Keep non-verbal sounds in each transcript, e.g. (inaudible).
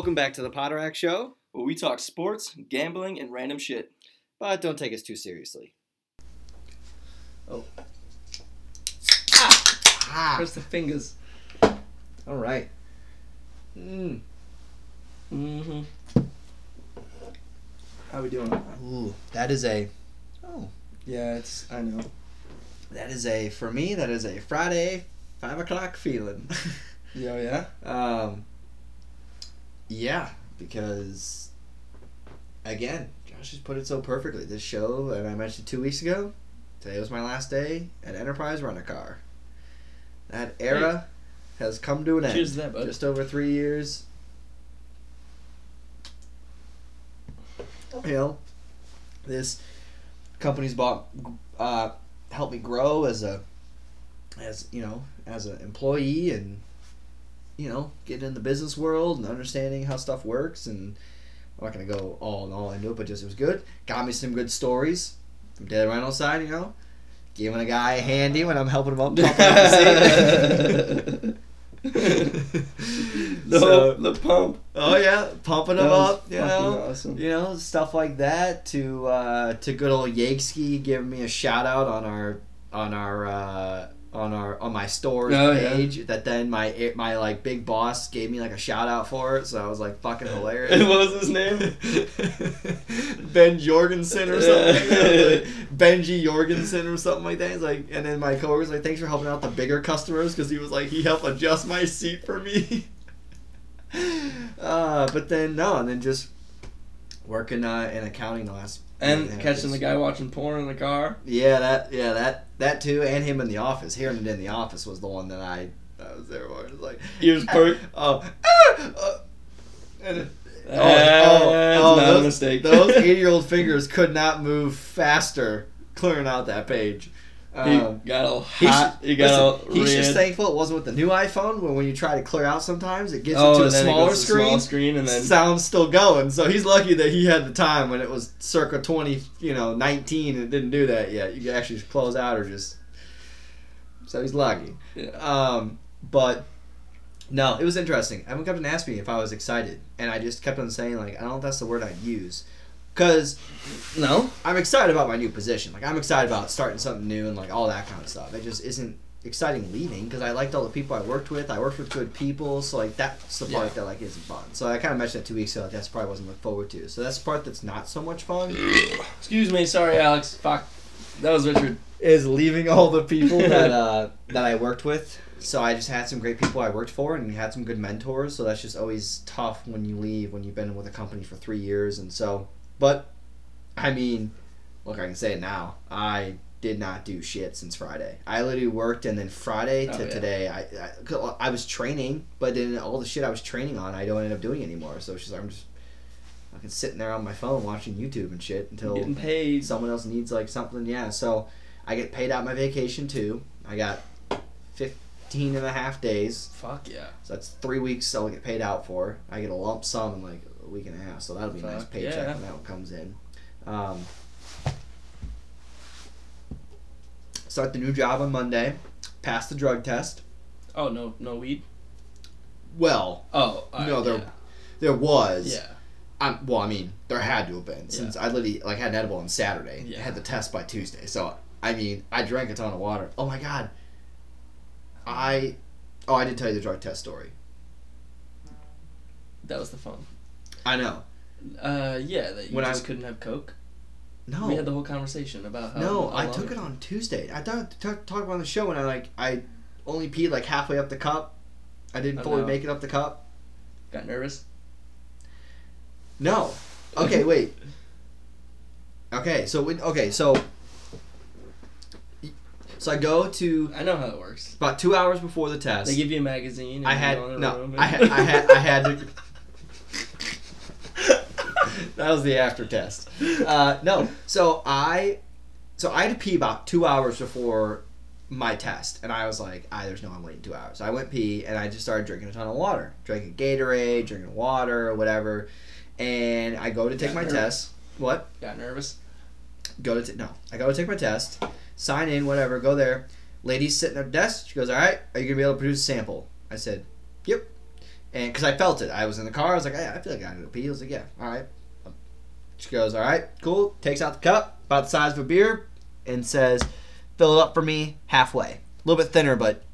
Welcome back to the Potterack Show, where we talk sports, gambling, and random shit. but don't take us too seriously. Oh. Ah. Press the fingers. All right. Mm. Mm-hmm. How we doing? Ooh, that is a. Oh, Yeah, it's. I know. that is a for me. That is a Friday five o'clock feeling. Yo, yeah. (laughs) um. Yeah, because again, Josh has put it so perfectly. This show, and I mentioned two weeks ago. Today was my last day at Enterprise Rent a Car. That era has come to an end. Cheers to that, bud. just over three years. You know, this company's bought, uh, helped me grow as a, as you know, as an employee, and you know, getting in the business world and understanding how stuff works. And I'm not gonna go all and all into it, but just it was good. Got me some good stories from Daily Rentals side. You know, giving a guy a handy when I'm helping him up. (laughs) (laughs) the So- the pump. Oh yeah, pumping him up, you know, awesome. you know, stuff like that. To uh, to good old Yakesky giving me a shout out on our on our uh, on our on my store's Oh, yeah. page. That then my my like big boss gave me like a shout out for it, so I was like fucking (laughs) hilarious. And what was his name? (laughs) ben Jorgensen or something. like. Like, Benji Jorgensen or something like that. He's like, and then my coworker's like, "Thanks for helping out the bigger customers," because he was like, he helped adjust my seat for me. (laughs) uh, but then no, and then just working uh, in accounting the last. And yeah, catching the guy watching porn in the car. Yeah, that yeah that that too, and him in the office. Hearing it in the office was the one that I I was there for. It was like Ears (laughs) perked. oh, ah, uh, and it, Oh, not a those, mistake. those (laughs) eight-year-old fingers could not move faster clearing out that page. He Um, got all he's, hot. He got all listen, he's just thankful it wasn't with the new iPhone. When when you try to clear out, sometimes it gets oh, into a smaller screen. small screen, and then sound's still going. So he's lucky that he had the time when it was circa twenty, you know, nineteen, and it didn't do that yet. You could actually close out or just. So he's lucky. yeah. Um, but no, it was interesting. Everyone kept on asking me if I was excited, and I just kept on saying like I don't know if that's the word I'd use, because no. I'm excited about my new position. Like I'm excited about starting something new and like all that kind of stuff. It just isn't exciting leaving because I liked all the people I worked with. I worked with good people, so like that's the part Yeah. that like isn't fun. So I kind of mentioned that two weeks ago. Like, that's probably wasn't looking forward to. So that's the part that's not so much fun. (coughs) Excuse me, sorry, Alex. Fuck. That was Richard. is leaving all the people (laughs) that uh, that I worked with. So I just had some great people I worked for and had some good mentors. So that's just always tough when you leave when you've been with a company for three years. And so, but I mean, look, I can say it now. I did not do shit since Friday. I literally worked, and then Friday to Oh, yeah. today, I, I I was training, but then all the shit I was training on, I don't end up doing anymore. So it's just I'm just fucking sitting there on my phone watching YouTube and shit until Getting paid. someone else needs like something yeah so i get paid out my vacation too i got 15 and a half days Fuck yeah. so that's three weeks i'll get paid out for i get a lump sum in like a week and a half so that'll be a nice paycheck yeah. when that one comes in um, start the new job on monday pass the drug test Oh no, no weed. well Oh no there there was Yeah. I'm, well, I mean, there had to have been since I literally like had an edible on Saturday. Yeah. Had the test by Tuesday, so I mean, I drank a ton of water. Oh my god, I oh I did tell you the drug test story. That was the fun. I know. Uh, yeah, that you When I- couldn't have coke. No, We had the whole conversation about how. no, how I took it on Tuesday. I thought t- talked about on the show, and I like I only peed like halfway up the cup. I didn't Oh, fully no. make it up the cup. Got nervous. No. Okay, wait. (laughs) Okay, so when okay, so so I go to I know how it works. about two hours before the test. They give you a magazine. And I had go in a no. I had I had I had to. (laughs) that was the after test. Uh, no, so I, so I had to pee about two hours before my test, and I was like, "I there's no I'm waiting two hours." So I went pee, and I just started drinking a ton of water, drinking Gatorade, drinking water, or whatever. And I go to take Got my nervous. test. What? Got nervous. go to t- no i go to take my test sign in whatever go there lady's sitting at her desk she goes all right are you gonna be able to produce a sample i said yep and because I felt it, I was in the car. I was like, hey, I feel like I gotta go pee. I was like, yeah, all right. She goes, all right, cool. Takes out the cup, about the size of a beer, and says, fill it up for me halfway. A little bit thinner, but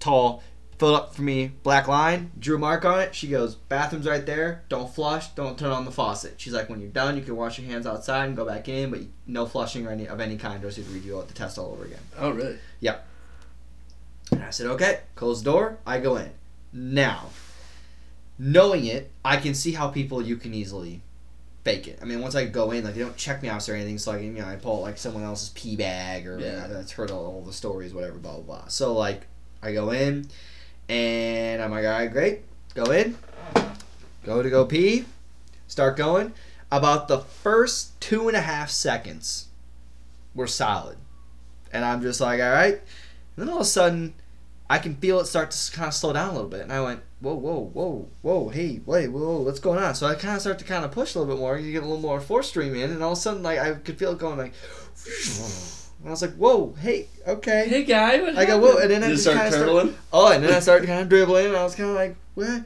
tall. Fill it up for me, black line, drew a mark on it. She goes, bathroom's right there. Don't flush. Don't turn on the faucet. She's like, when you're done, you can wash your hands outside and go back in, but no flushing or any of any kind, or else you have to redo the test all over again. Oh, really? Yep. And I said, okay, close the door. I go in. Now, knowing it, I can see how people you can easily fake it. I mean, once I go in, like they don't check me out or anything, so like you know, I pull like someone else's pee bag or Yeah. that's heard all, all the stories, whatever, blah blah blah. So like, I go in, and I'm like, all right, great, go in, go to go pee, start going. About the first two and a half seconds, were solid, and I'm just like, all right. And then all of a sudden, I can feel it start to kind of slow down a little bit. And I went, whoa, whoa, whoa, whoa, hey, wait, whoa, what's going on? So I kind of start to kind of push a little bit more. You get a little more force stream in, and all of a sudden, like I could feel it going like, (sighs) and I was like, whoa, hey, okay. Hey, guy, what I go, whoa, and then I just start kinda start- Oh, and then I started kind of dribbling, and I was kind of like, what?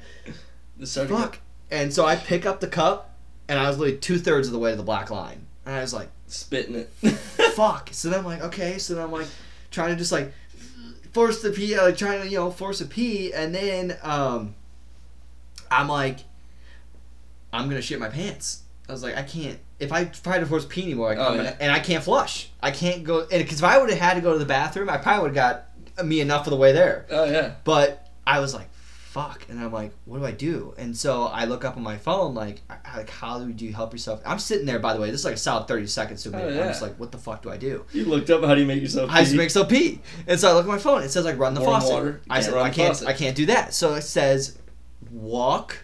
You started Fuck. And so I pick up the cup, and I was literally two thirds of the way to the black line. And I was like, spitting it. (laughs) fuck. So then I'm like, okay. So then I'm like trying to just like force the pee, like trying to you know force a pee, and then um, I'm like, I'm gonna shit my pants. I was like, I can't. If I try to force pee anymore, I Oh, yeah. and I can't flush. I can't go. And because if I would have had to go to the bathroom, I probably would have got me enough of the way there. oh yeah. But I was like, fuck. And I'm like, what do I do? And so I look up on my phone, like, like how do you help yourself? I'm sitting there, by the way. This is like a solid 30 seconds to me. Oh, I'm just like, what the fuck do I do? You looked up how do you make yourself I just pee? make myself pee. And so I look at my phone. It says like run the Warm faucet. water. I Can't said I can't. faucet. I can't do that. So it says walk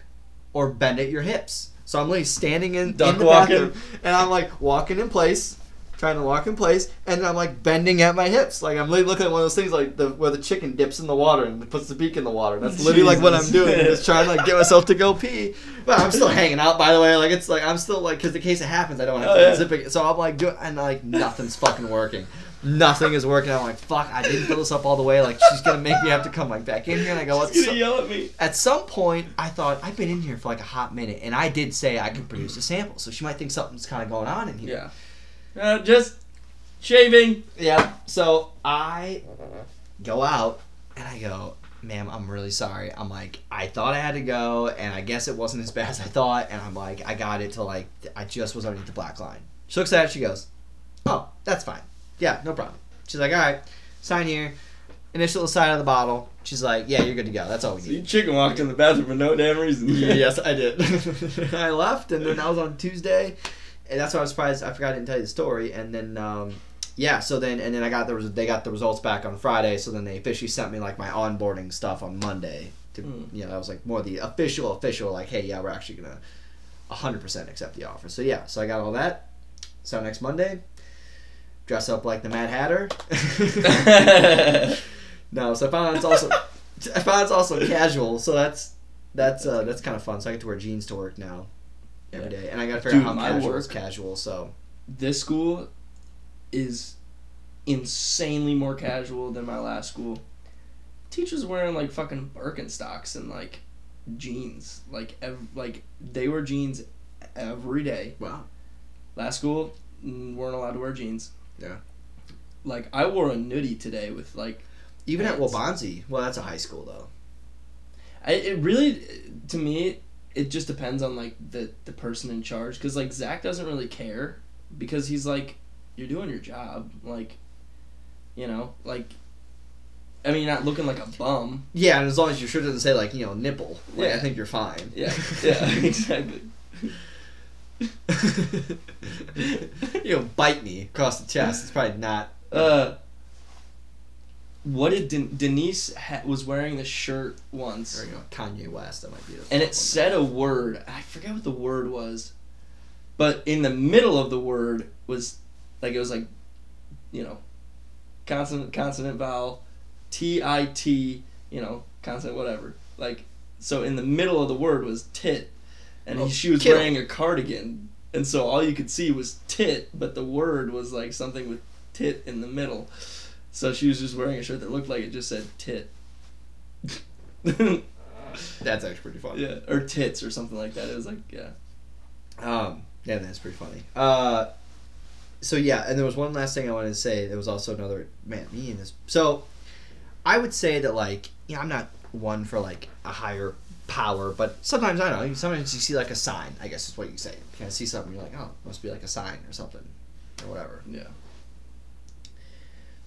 or bend at your hips. So I'm literally standing in, Duck in the walking. bathroom and I'm like walking in place, trying to walk in place, and I'm like bending at my hips. Like I'm literally looking at one of those things like the where the chicken dips in the water and puts the beak in the water. That's literally like what I'm Jesus. doing. Just trying to like get myself to go pee. But I'm still (laughs) hanging out. By the way, like it's like I'm still like because in case it happens, I don't have Oh, to yeah. zip it. So I'm like doing and like nothing's fucking working. Nothing is working. I'm like, fuck, I didn't fill this up all the way. Like, she's gonna make me have to come like back in here. And I go, He's "What's gonna yell at me. at some point, I thought I've been in here for like a hot minute, and I did say I could produce a sample, so she might think something's kind of going on in here. Yeah. Uh, just shaving. Yeah. So I go out and I go, ma'am, I'm really sorry. I'm like, I thought I had to go, and I guess it wasn't as bad as I thought, and I'm like, I got it to like, I just was underneath the black line. She looks at it, she goes, oh, that's fine. Yeah, no problem. She's like, all right, sign here. Initial side of the bottle. She's like, yeah, you're good to go. That's all we So need. you chicken walked in the bathroom for no damn reason. (laughs) yes, I did. (laughs) I left, and then I was on Tuesday, and that's why I was surprised. I forgot I didn't tell you the story, and then um, yeah, so then and then I got the res- they got the results back on Friday, so then they officially sent me like my onboarding stuff on Monday. To Hmm. you know, that was like more the official official like, hey, yeah, we're actually gonna hundred percent accept the offer. So yeah, so I got all that. So next Monday, dress up like the Mad Hatter. (laughs) (laughs) no, so I found it's also I found it's also casual, so that's that's uh, that's kind of fun. So I get to wear jeans to work now every day, and I got to figure Dude, out how my casual is casual. So this school is insanely more casual than my last school. Teachers wearing like fucking Birkenstocks and like jeans, like ev- like they wear jeans every day. wow, Last school weren't allowed to wear jeans. Yeah. Like I wore a nudie today with like even at Pants. Wabanzi, well, that's a high school though. I, it really to me it just depends on like the the person in charge because like Zach doesn't really care because he's like you're doing your job like you know like I mean you're not looking like a bum Yeah, and as long as your shirt doesn't say like you know nipple, like, I think you're fine. yeah (laughs) yeah (laughs) exactly (laughs) you know, bite me across the chest. It's probably not. uh what did Den- Denise ha- was wearing this shirt once go. Kanye West. That might be. The and it said a word. I forget what the word was, but in the middle of the word was like it was like, you know, consonant, consonant, vowel, T I T, you know, consonant, whatever. Like so, in the middle of the word was tit, and Oh, he, she was wearing a cardigan, and so all you could see was tit, but the word was like something with tit in the middle. So she was just wearing a shirt that looked like it just said tit. (laughs) That's actually pretty funny. yeah, or tits or something like that. It was like yeah. Um, yeah, that's pretty funny. Uh, so yeah, and there was one last thing I wanted to say. There was also another man, me and this. So, I would say that like, you know, I'm not one for like a higher power, but sometimes I don't know. Sometimes you see like a sign. I guess is what you say. You kind of see something, you're like, oh, it must be like a sign or something, or whatever. Yeah.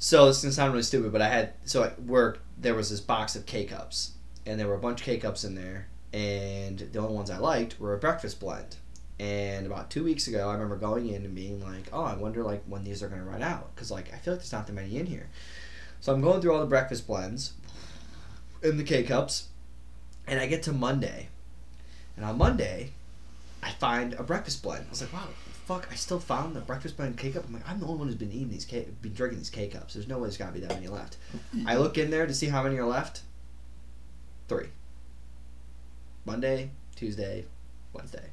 So this is gonna sound really stupid, but I had so at work there was this box of K cups, and there were a bunch of K cups in there, and the only ones I liked were a breakfast blend. And about two weeks ago, I remember going in and being like, "Oh, I wonder like when these are gonna run out," because like I feel like there's not that many in here. So I'm going through all the breakfast blends in the K cups, and I get to Monday, and on Monday, I find a breakfast blend. I was like, "Wow, fuck! I still found the breakfast blend K cup." I'm like, "I'm the only one who's been eating these K, been drinking these K cups. There's no way there's gotta be that many left." I look in there to see how many are left. Three. Monday, Tuesday, Wednesday.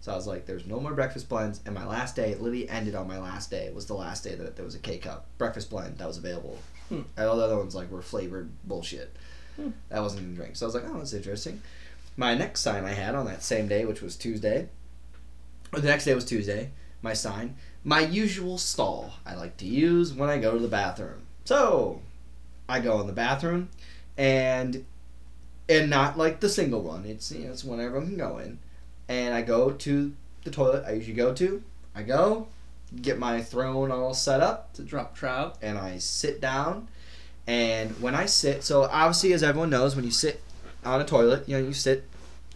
So I was like, there's no more breakfast blends. And my last day, it literally ended on my last day. It was the last day that there was a K cup breakfast blend that was available. Hmm. And all the other ones like were flavored bullshit. Hmm. That wasn't even drink. So I was like, oh, that's interesting. My next sign I had on that same day, which was Tuesday, the next day was Tuesday, my sign, my usual stall I like to use when I go to the bathroom. So I go in the bathroom and and not like the single one. It's you know, it's one everyone can go in. And I go to the toilet I usually go to. I go, get my throne all set up, To drop trout. and I sit down. And when I sit, so obviously, as everyone knows, when you sit on a toilet, you know, you sit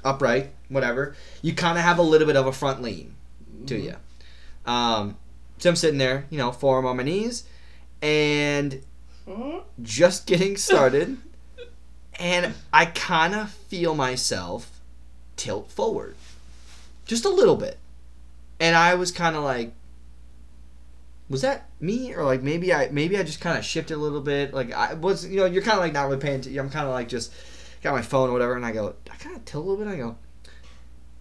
upright, whatever, you kind of have a little bit of a front lean to you. Um, so I'm sitting there, you know, forearm on my knees, and just getting (laughs) started, and I kind of feel myself tilt forward, just a little bit, and I was kind of like, was that me or like maybe I maybe I just kind of shifted a little bit, like I was, you know, you're kind of like not really paying. attention. I'm kind of like just got my phone or whatever, and I go, I kind of tilt a little bit. I go,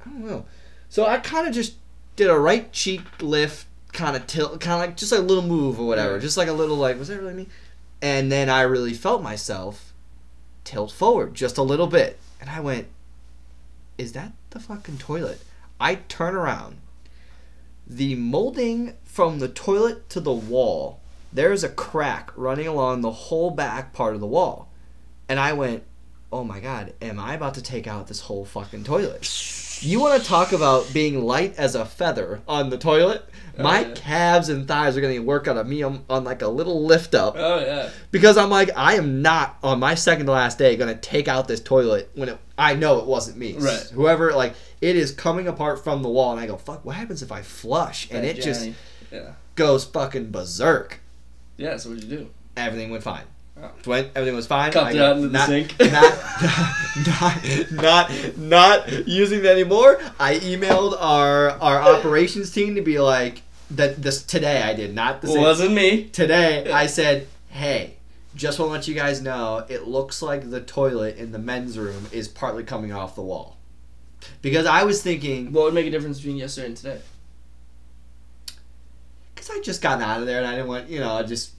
I don't know. So I kind of just did a right cheek lift, kind of tilt, kind of like just like a little move or whatever, Yeah. just like a little like, was that really me? And then I really felt myself tilt forward just a little bit, and I went, is that the fucking toilet? I turn around. The molding from the toilet to the wall, there's a crack running along the whole back part of the wall. And I went, oh my god, am I about to take out this whole fucking toilet? (laughs) You want to talk about being light as a feather on the toilet? Oh, my Oh, yeah. calves and thighs are going to work out of me on, on like a little lift up Oh yeah. because I'm like, I am not on my second to last day going to take out this toilet when it, I know it wasn't me. Right. Whoever, like, it is coming apart from the wall, and I go, fuck, what happens if I flush? And it just Yeah. goes fucking berserk. Yeah. So what'd you do? Everything went fine. Went, everything was fine. Cupped I it out into the not, sink. (laughs) Not, not, not, not using it anymore. I emailed our our operations team to be like that. This today I did not the same wasn't me. today I said, "Hey, just want to let you guys know, it looks like the toilet in the men's room is partly coming off the wall." Because I was thinking, What would make a difference between yesterday and today? because I just got out of there and I didn't want, you know, I just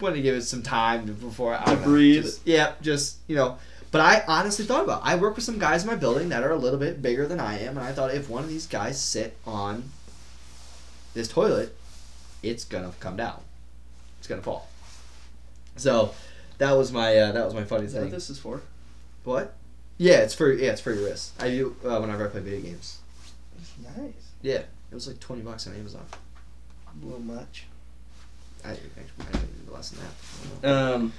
wanted to give it some time before I To don't know, breathe. just- yeah, just you know. But I honestly thought about. It. I work with some guys in my building that are a little bit bigger than I am, and I thought if one of these guys sit on this toilet, it's gonna come down. It's gonna fall. So that was my uh, that was my funny Is that what this is for? What? Yeah, it's for yeah, it's for your wrist. I do uh, whenever I play video games. Nice. Yeah, it was like twenty bucks on Amazon. A little much. I actually I it was less than that. Um.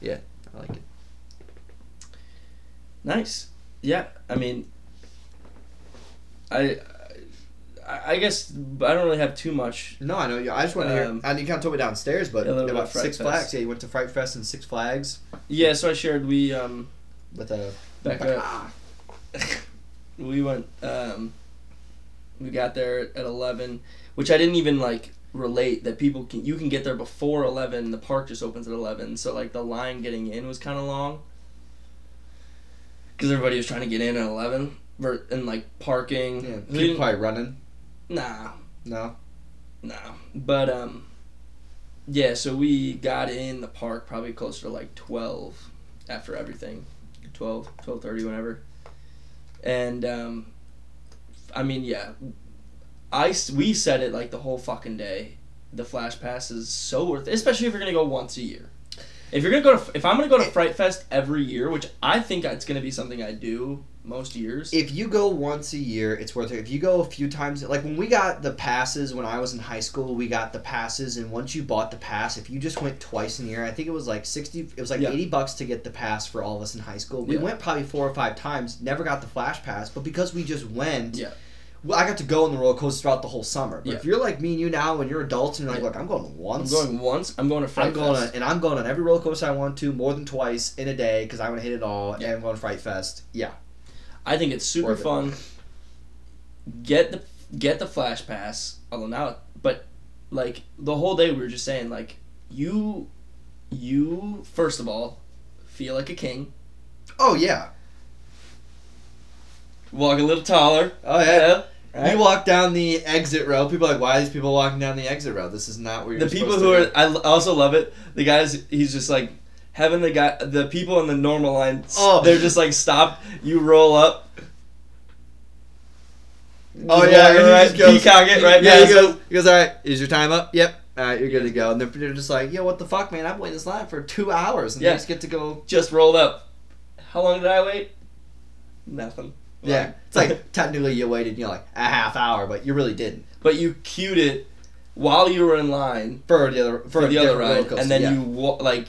Yeah, I like it. Nice. Yeah. I mean. I. I I guess I don't really have too much. No, I know. you- I just want to Um, hear. And you kind of told me downstairs, but Yeah, a about Six Fest. Flags. Yeah, you went to Fright Fest and Six Flags Yeah. So I shared we um with a back up. (laughs) we went um we got there at 11 which i didn't even like relate that people can you can get there before 11 the park just opens at 11 so like the line getting in was kind of long because everybody was trying to get in at 11 ver- and like parking Yeah, people probably running. nah No. nah but um yeah so we got in the park probably closer to like 12 after everything 12, 12.30, whenever. And um, I mean, yeah, I we said it like the whole fucking day. The Flash Pass is so worth it, especially if you're gonna go once a year. If you're gonna go to, if I'm gonna go to Fright Fest every year, which I think it's gonna be something I do most years. If you go once a year, it's worth it. If you go a few times, like when we got the passes when I was in high school, we got the passes, and once you bought the pass, if you just went twice in a year, I think it was like sixty, it was like Yeah. eighty bucks to get the pass for all of us in high school. We Yeah. went probably four or five times, never got the flash pass, but because we just went, Yeah. Well, I got to go on the roller coaster throughout the whole summer. But Yeah. if you're like me and you now, and you're adults, and you're like, Yeah. look, I'm going once. I'm going once. I'm going to Fright I'm going Fest. on, and I'm going on every roller coaster I want to, more than twice in a day, because I'm gonna hit it all. Yeah. And I'm going to Fright Fest. Yeah, I think it's super Worth it. fun. Get the get the flash pass. Although now, but like the whole day we were just saying like you, you first of all feel like a king. Oh yeah. Walk a little taller. Oh yeah. Right? You walk down the exit row. People are like, why are these people walking down the exit row? This is not where you're the people who are I l- also love it. The guys he's just like having the guy the people in the normal line. Oh. they're just like stop. You roll up. Oh Just yeah, walk and he right, just goes, peacock it right Yeah, he past goes, he goes, all right, is your time up? Yep. All right, you're good to go. And they're, they're just like, yo, what the fuck, man? I've waited this line for two hours, and Yeah. they just get to go. Just rolled up. How long did I wait? Nothing. Yeah, it's like technically you waited, you know, like a half hour, but you really didn't but you queued it while you were in line for the other for, for the other ride, coaster, and then yeah. you wa- like,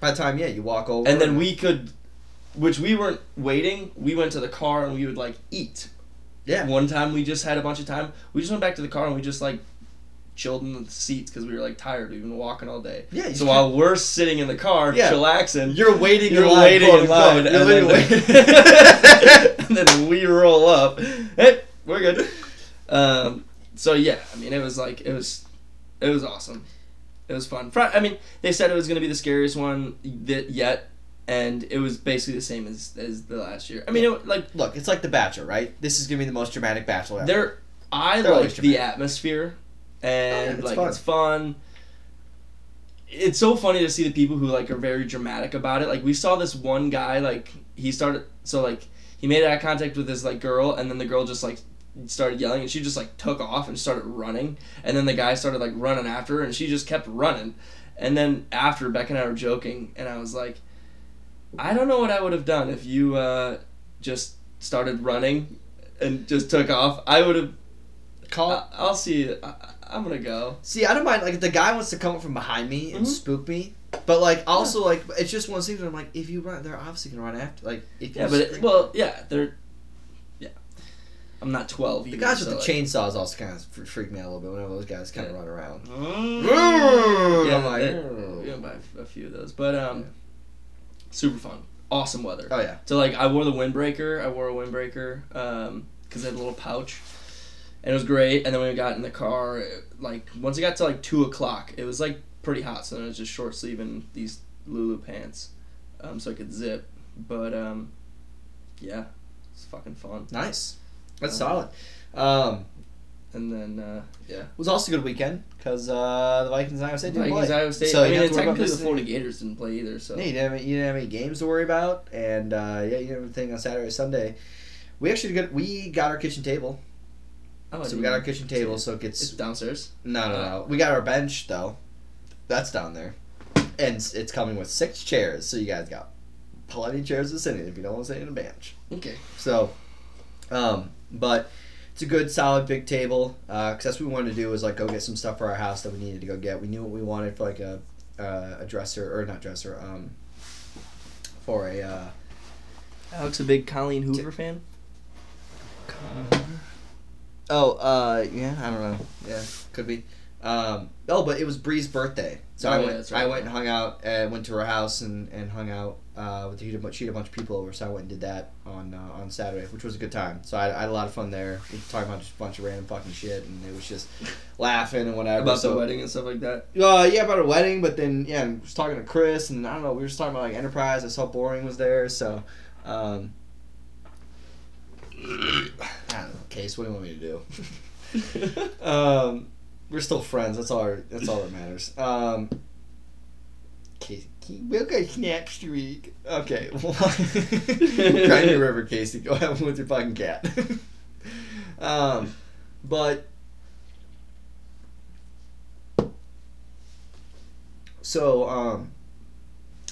by the time yeah, you walk over, and then we could, which we weren't waiting. We went to the car and we would like eat. yeah, One time we just had a bunch of time. We just went back to the car and we just like chilled in the seats because we were like tired. We've been walking all day. yeah. So while we're sitting in the car, Yeah. chillaxing, You're waiting you're line. waiting in line. You're and, then, waiting. (laughs) and then we roll up. Hey, we're good. Um, so yeah, I mean, it was like it was, it was awesome. It was fun. I mean, they said it was gonna be the scariest one that yet, and it was basically the same as as the last year. I mean, it, like Look, it's like the Bachelor, right? This is gonna be the most dramatic Bachelor ever. there, I like the atmosphere, and Oh, it's like fun. it's fun. It's so funny to see the people who like are very dramatic about it. Like we saw this one guy, like he started so like he made eye contact with this like girl, and then the girl just like started yelling, and she just like took off and started running, and then the guy started like running after her, and she just kept running, and then after Beck and I were joking, and I was like, I don't know what I would have done if you uh, just started running and just took off. I would have. Call. I'll see. you. I, I'm gonna go. See, I don't mind. Like, if the guy wants to come up from behind me and Mhm. spook me, but like, also like, it's just one of those things where I'm like, if you run, they're obviously gonna run after. Like, if Yeah, you but it, well, yeah, they're. Yeah, I'm not 12. the either, guys with so, the like- chainsaws also kind of fr- freak me out a little bit whenever those guys kind of Yeah. run around. Yeah, I'm like, it- we went a few of those, but um, Yeah. super fun, awesome weather. oh yeah, So like, I wore the windbreaker. I wore a windbreaker um, because it had a little pouch, and it was great. And then when we got in the car, it- like once it got to like two o'clock, it was like pretty hot. So then I was just short sleeving these Lulu pants, um, so I could zip. But um, yeah, it's fucking fun. nice. That's Uh, solid. Um, And then uh, yeah, it was also a good weekend because uh, the Vikings and Iowa State didn't Vikings, play. Iowa State. So I you mean, didn't have to worry about technically the Florida Gators didn't play either. So Yeah, you didn't, have, you didn't have any games to worry about, and uh, yeah, you didn't have anything on Saturday, Sunday. We actually got we got our kitchen table, Oh, so we got our kitchen table, so it It's gets downstairs. no, no, no. We got our bench though, that's down there, and it's- it's coming with six chairs, so you guys got plenty of chairs to sit in if you don't want to sit in a bench. Okay. So, um, but it's a good, solid, big table. Uh, cause that's what we wanted to do was like go get some stuff for our house that we needed to go get. We knew what we wanted for like a, uh, a dresser or not dresser, um, for a. Uh, Alex, a big Colleen Hoover fan. Oh, uh, yeah, I don't know. Yeah, could be. Um, oh, but it was Bree's birthday, so Oh, I yeah, went. right. I went and hung out. Uh, went to her house and, and hung out. Uh, with she had, a bunch, she had a bunch of people over, so I went and did that on uh, on Saturday, which was a good time. So I, I had a lot of fun there. We were talking about just a bunch of random fucking shit, and it was just (laughs) laughing and whatever. About so, the wedding and stuff like that. Uh, yeah, about a wedding, but then yeah, I was talking to Chris, and I don't know, we were just talking about like Enterprise. I saw Boring was there, so. Um, I don't know, Case. What do you want me to do? (laughs) um, we're still friends. That's all. Our, that's all that matters. Um, Casey, we'll go snap streak. Okay. (laughs) Me a river, Casey. Go have one with your fucking cat. (laughs) um, but so um,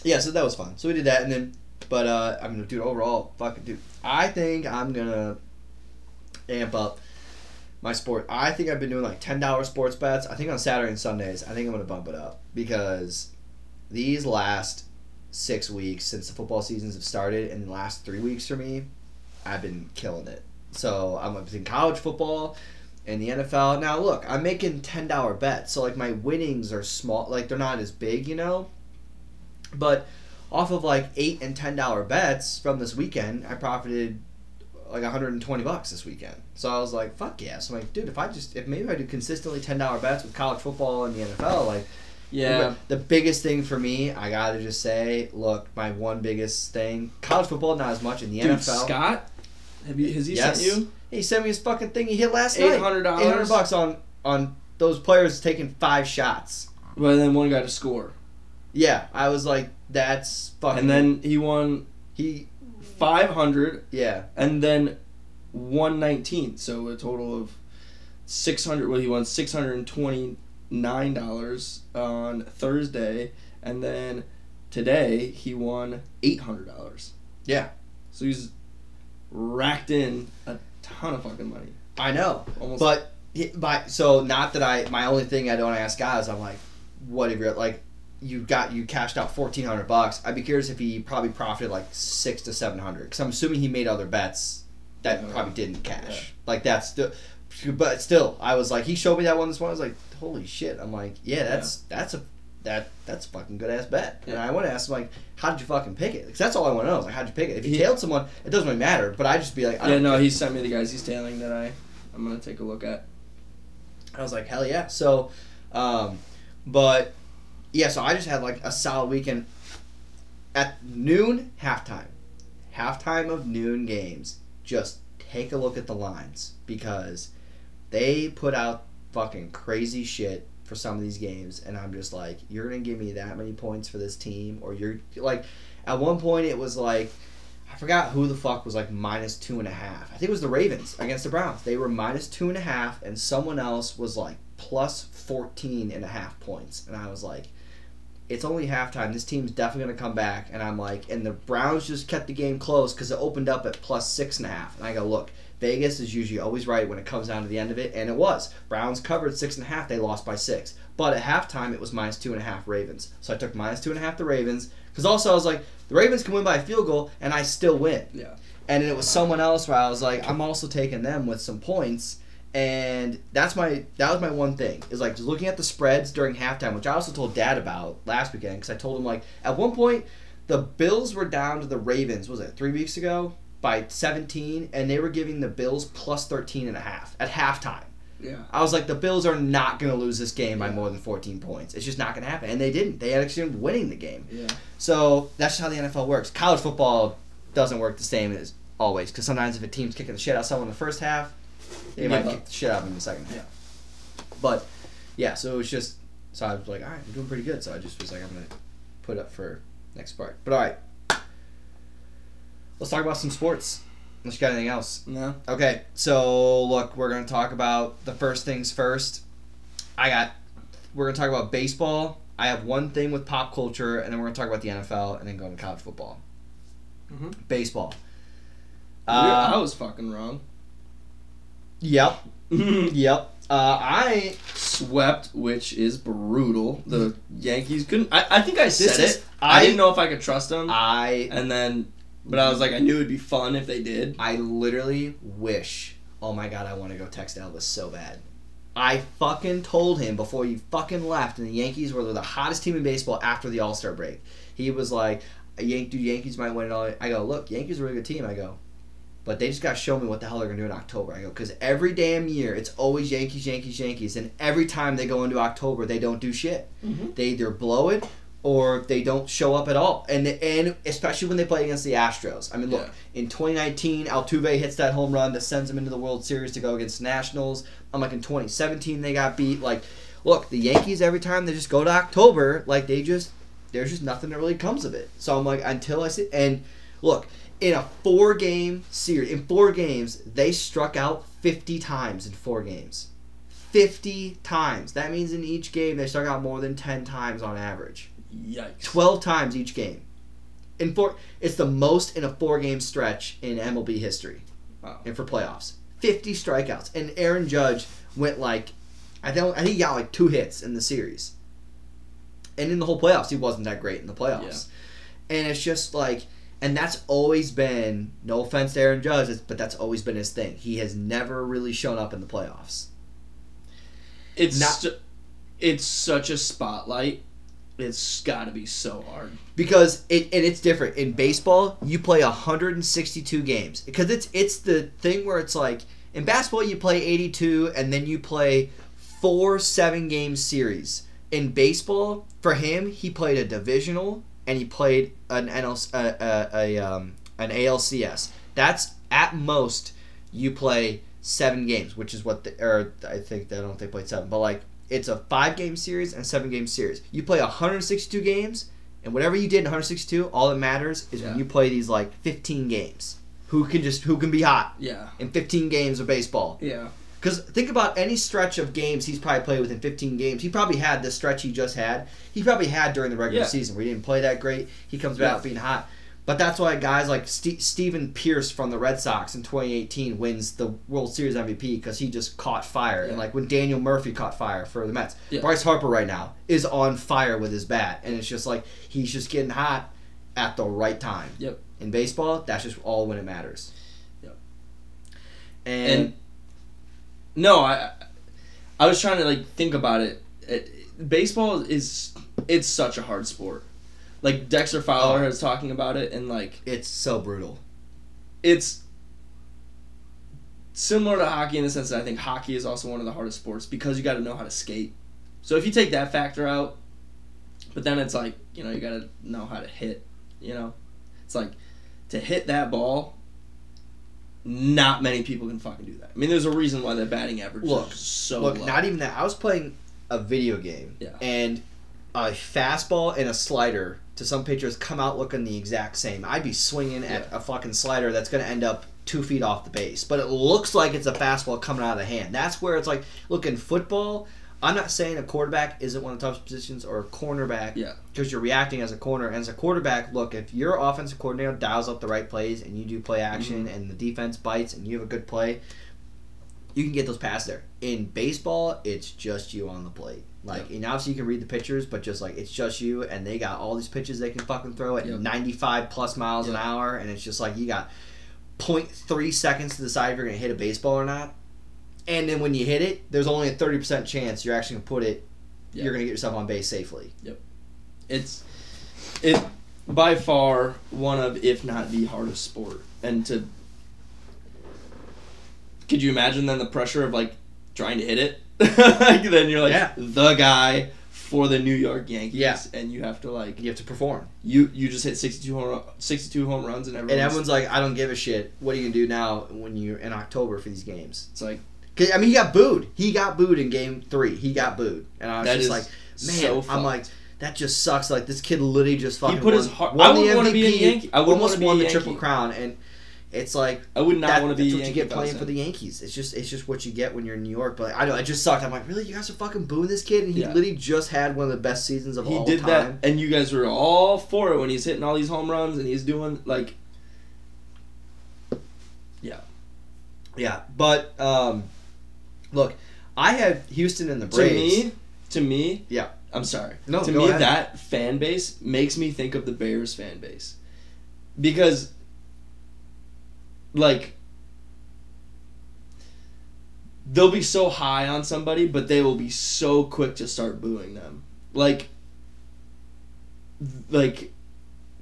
yeah. So that was fun. So we did that, and then, but uh, I mean, dude, overall, fucking dude, I think I'm gonna amp up my sport. I think I've been doing like ten dollars sports bets. I think on Saturday and Sundays, I think I'm gonna bump it up because these last six weeks since the football seasons have started, and the last three weeks for me, I've been killing it. So I'm in college football and the NFL. Now look, I'm making ten dollar bets, so like my winnings are small, like they're not as big, you know. But off of like eight and ten dollar bets from this weekend, I profited like 120 bucks this weekend. So I was like, fuck yeah. So I'm like, dude, if I just if maybe I do consistently ten dollar bets with college football and the NFL, like Yeah. the biggest thing for me, I gotta just say, look, my one biggest thing, college football not as much in the Dude, NFL. Scott, have you? Has he Yes. sent you He sent me his fucking thing he hit last eight night. Eight hundred dollars? bucks on on those players taking five shots. Well, then one guy to score, Yeah, I was like, that's fucking. and then he won he, five hundred, yeah, and then one nineteen. So a total of six hundred. Well, he won six hundred and twenty nine dollars on Thursday, and then today he won eight hundred dollars. Yeah. So he's racked in a ton of fucking money. I know. Almost. But he- by so not that I my only thing I don't ask guys I'm like, what if you're like you got you cashed out fourteen hundred bucks. I'd be curious if he probably profited like six to seven hundred because I'm assuming he made other bets that Yeah. probably didn't cash. Yeah. Like that's still, but still I was like he showed me that one this morning. I was like, holy shit! I'm like, yeah, that's that's a that that's a fucking good ass bet. And I want to ask him like, how did you fucking pick it? Because that's all I want to know. Is like, how'd you pick it? If you He- tailed someone, it doesn't really matter. But I just be like, I yeah, don't no, he sent me the guys he's tailing that I I'm gonna take a look at. I was like, hell yeah. So, um, but yeah, so I just had like a solid weekend. At noon, halftime. Halftime of noon games. Just take a look at the lines because they put out fucking crazy shit for some of these games, and I'm just like, you're gonna give me that many points for this team, or you're like, at one point it was like. I forgot who the fuck was like minus two and a half. I think it was the Ravens against the Browns. They were minus two and a half, and someone else was like plus 14 and a half points. And I was like, it's only halftime. This team's definitely going to come back. And I'm like, and the Browns just kept the game close because it opened up at plus six and a half. And I go, look, Vegas is usually always right when it comes down to the end of it. And it was. Browns covered six and a half. They lost by six. But at halftime, it was minus two and a half Ravens. So I took minus two and a half the Ravens. Because also I was like, the Ravens can win by a field goal, and I still win. Yeah. And then it was someone else where I was like, I'm also taking them with some points. And that's my that was my one thing is like just looking at the spreads during halftime, which I also told Dad about last weekend because I told him like at one point the Bills were down to the Ravens was it three weeks ago by 17 and they were giving the Bills plus 13 and a half at halftime. Yeah. I was like the Bills are not going to lose this game by more than 14 points. It's just not going to happen, and they didn't. They actually ended up winning the game. Yeah. So that's just how the NFL works. College football doesn't work the same as always because sometimes if a team's kicking the shit out of someone in the first half, they Give might kick the shit out of them in the second half. Yeah. But yeah, so it was just so I was like, all right, I'm doing pretty good. So I just was like, I'm gonna put up for next part. But all right, let's talk about some sports. Unless you got anything else. No. Okay, so look, we're gonna talk about the first things first. I got. We're gonna talk about baseball. I have one thing with pop culture, and then we're gonna talk about the NFL, and then go into college football. Mhm. Baseball. I Uh, was fucking wrong. Yep, yep. Uh, I Swept, which is brutal. The Yankees couldn't. I, I think I said is- it. I, didn't know if I could trust them. I and then, but I was like, I knew it'd be fun if they did. I literally wish. Oh my god, I want to go text Elvis so bad. I fucking told him before you fucking left, and the Yankees were the hottest team in baseball after the All Star break. He was like, "Yank, dude, Yankees might win it all." I go, "Look, Yankees are a really good team." I go, but they just got to show me what the hell they're gonna do in October. I go, because every damn year it's always Yankees, Yankees, Yankees, and every time they go into October, they don't do shit. Mhm. They either blow it or they don't show up at all. And and especially when they play against the Astros. I mean, look, in 2019, Altuve hits that home run that sends them into the World Series to go against Nationals. I'm like in 2017 they got beat. Like, look, the Yankees every time they just go to October, like they just there's just nothing that really comes of it. So I'm like, until I see, and look, in a four game series, in four games, they struck out 50 times in four games. 50 times. That means in each game they struck out more than 10 times on average. Yikes. 12 times each game. In four, it's the most in a four game stretch in MLB history Wow. and for playoffs. 50 strikeouts. And Aaron Judge went like, I I think he got like two hits in the series. And in the whole playoffs, he wasn't that great in the playoffs. And it's just like, and that's always been, no offense to Aaron Judge, but that's always been his thing. He has never really shown up in the playoffs. It's Not- it's such a spotlight. It's got to be so hard. because it and it's different in baseball you play 162 games because it's it's the thing where it's like in basketball you play 82 and then you play four seven game series in baseball for him he played a divisional and he played an NL, uh, uh, a um, an ALCS that's at most you play seven games which is what the or I think I don't if they played seven but like it's a five game series and a seven game series you play 162 games and whatever you did in 162, all that matters is Yeah. when you play these like 15 games. Who can just who can be hot Yeah. in 15 games of baseball? Yeah. Because think about any stretch of games he's probably played within 15 games. He probably had the stretch he just had. He probably had during the regular Yeah. season where he didn't play that great. He comes back Yeah. being hot. But that's why guys like Ste Steven Pearce from the Red Sox in 2018 wins the World Series MVP because he just caught fire. And like when Daniel Murphy caught fire for the Mets, Yeah. Bryce Harper right now is on fire with his bat, and it's just like he's just getting hot at the right time. Yep. In baseball, that's just all when it matters. Yep. And, And no, I I was trying to like think about it. it baseball is it's such a hard sport. Like Dexter Fowler Oh. is talking about it, and like it's so brutal. it's similar to hockey in the sense that I think hockey is also one of the hardest sports because you got to know how to skate. So if you take that factor out, but then it's like you know you got to know how to hit. You know, it's like to hit that ball. Not many people can fucking do that. I mean, there's a reason why the batting average Look, is so Look, low. not even that. I was playing a video game, Yeah. and a fastball and a slider to some pitchers come out looking the exact same. I'd be swinging at a fucking slider that's going to end up two feet off the base, but it looks like it's a fastball coming out of the hand. That's where it's like, look in football. I'm not saying a quarterback isn't one of the toughest positions or a cornerback Yeah. because you're reacting as a corner. And as a quarterback, look, if your offensive coordinator dials up the right plays and you do play action Mm-hmm. and the defense bites and you have a good play, you can get those passes there. In baseball, it's just you on the plate. Like, and obviously you can read the pitchers, but just like it's just you, and they got all these pitches they can fucking throw at Yep. 95 plus miles an hour, and it's just like you got 0.3 seconds to decide if you're gonna hit a baseball or not. And then when you hit it, there's only a 30% chance you're actually gonna put it. Yeah. You're gonna get yourself on base safely. Yep. It's it by far one of if not the hardest sport and to could you imagine then the pressure of like trying to hit it (laughs) like then you're like Yeah. the guy for the New York Yankees Yeah. and you have to like You have to perform. you you just hit 62 home, 62 home runs and And everyone's, everyone's like, I don't give a shit. What are you gonna do now when you're in October for these games? it's like I mean, he got booed. He got booed in game three. He got booed, and I was that just like, man, so I'm like, that just sucks. Like this kid literally just fucking He put won, his heart- won I the wouldn't wanna be a MVP, Yankee. I wouldn't almost wanna be a won the Yankee. triple crown, and it's like I would not that, want to that's be a what you get playing for the Yankees. It's just it's just what you get when you're in New York. But I know it just sucked. I'm like, really, you guys are fucking booing this kid, and he Yeah. literally just had one of the best seasons of he all time. He did that and you guys were all for it when he's hitting all these home runs and he's doing like yeah, Yeah, but um, look, I have Houston and the to me, to me, Yeah. I'm sorry. No, to me, ahead. that fan base makes me think of the Bears fan base, because, like, they'll be so high on somebody, but they will be so quick to start booing them. Like, like,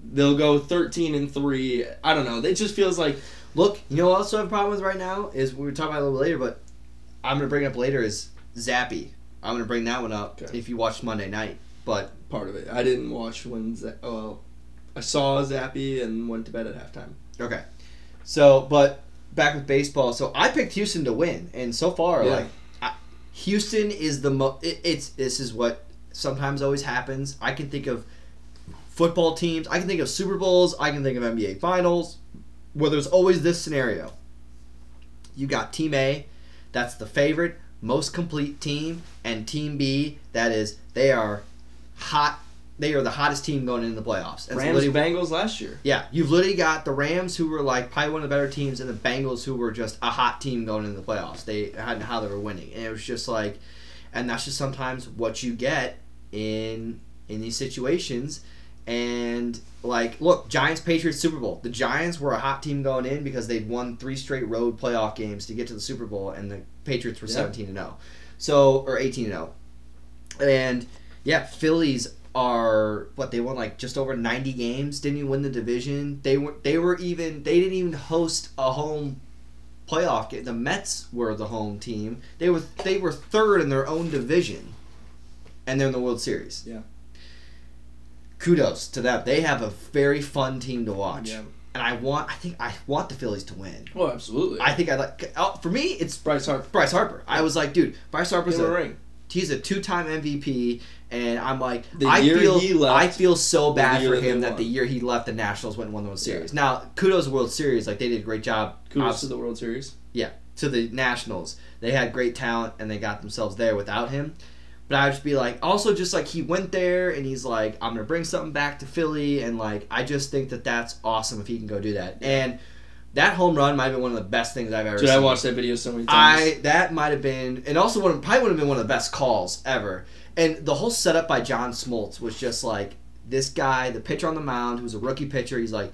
they'll go thirteen and three. I don't know. It just feels like Look, you know what else I have a problem with right now is we were talking about a little later, but I'm gonna bring it up later is Zappe. I'm gonna bring that one up Okay. if you watched Monday night. But part of it. I didn't watch when. Z- oh, well, I saw Zappe and went to bed at halftime. okay, so but back with baseball. So I picked Houston to win, and so far, Yeah. like I, Houston is the mo. It, it's this is what sometimes always happens. I can think of football teams. I can think of Super Bowls. I can think of NBA Finals, where there's always this scenario. You got Team A, that's the favorite, most complete team, and Team B, that is they are hot. They are the hottest team going into the playoffs. So Rams Bengals last year. yeah, you've literally got the Rams who were like probably one of the better teams, and the Bengals who were just a hot team going into the playoffs. They had how they were winning, and it was just like, and that's just sometimes what you get in in these situations. And like, look, Giants Patriots Super Bowl. The Giants were a hot team going in because they'd won three straight road playoff games to get to the Super Bowl, and the Patriots were Yeah. seventeen and zero, so or eighteen and zero, and yeah, Phillies are what they won like just over 90 games didn't even win the division they were they were even they didn't even host a home playoff game the Mets were the home team they were they were third in their own division and they're in the World Series Yeah. Kudos to them they have a very fun team to watch Yeah. and I want I think I want the Phillies to win Oh, absolutely. I think I like oh, for me it's Bryce Harper. Bryce Harper I was like dude Bryce Harper's Give him a a ring. he's a two-time MVP, and I'm like, The I year feel, he left I feel so bad for him that won. the year he left, the Nationals went and won the World Series. Now, kudos to World Series, like they did a great job. Kudos obs- to the World Series. Yeah, to the Nationals, they had great talent, and they got themselves there without him. But I would just be like, also just like he went there, and he's like, I'm gonna bring something back to Philly, and like I just think that that's awesome if he can go do that. And that home run might have been one of the best things I've ever Dude, seen. I watched that video so many times. I that might have been, and also one probably would have been one of the best calls ever. And the whole setup by John Smoltz was just like this guy, the pitcher on the mound, who's a rookie pitcher. He's like,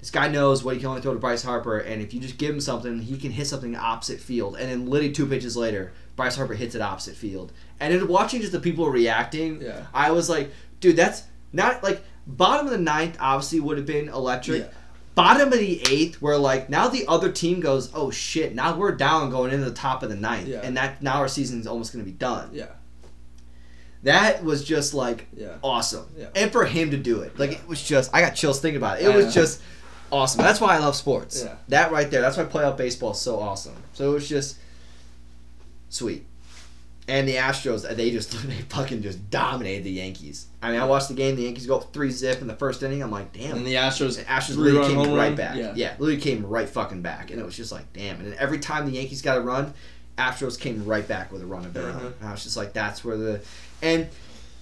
this guy knows what he can only throw to Bryce Harper, and if you just give him something, he can hit something opposite field. And then literally two pitches later, Bryce Harper hits it opposite field. And in watching just the people reacting, Yeah. I was like, dude, that's not like bottom of the ninth. Obviously, would have been electric Yeah. bottom of the eighth where like now the other team goes oh shit now we're down going into the top of the ninth Yeah. and that now our season's almost going to be done Yeah. that was just like Yeah. awesome Yeah. and for him to do it like it was just i got chills thinking about it it was just awesome that's why i love sports Yeah. that right there that's why playoff baseball is so awesome so it was just sweet and the Astros, they just (laughs) they fucking just dominated the Yankees. I mean, I watched the game. The Yankees go up three zip in the first inning. I'm like, damn. And the Astros, The Astros literally came right run? back. Yeah. Yeah. literally came right fucking back, and it was just like, damn. And every time the Yankees got a run, Astros came right back with a run of their Uh-huh. own. And I was just like, that's where the, and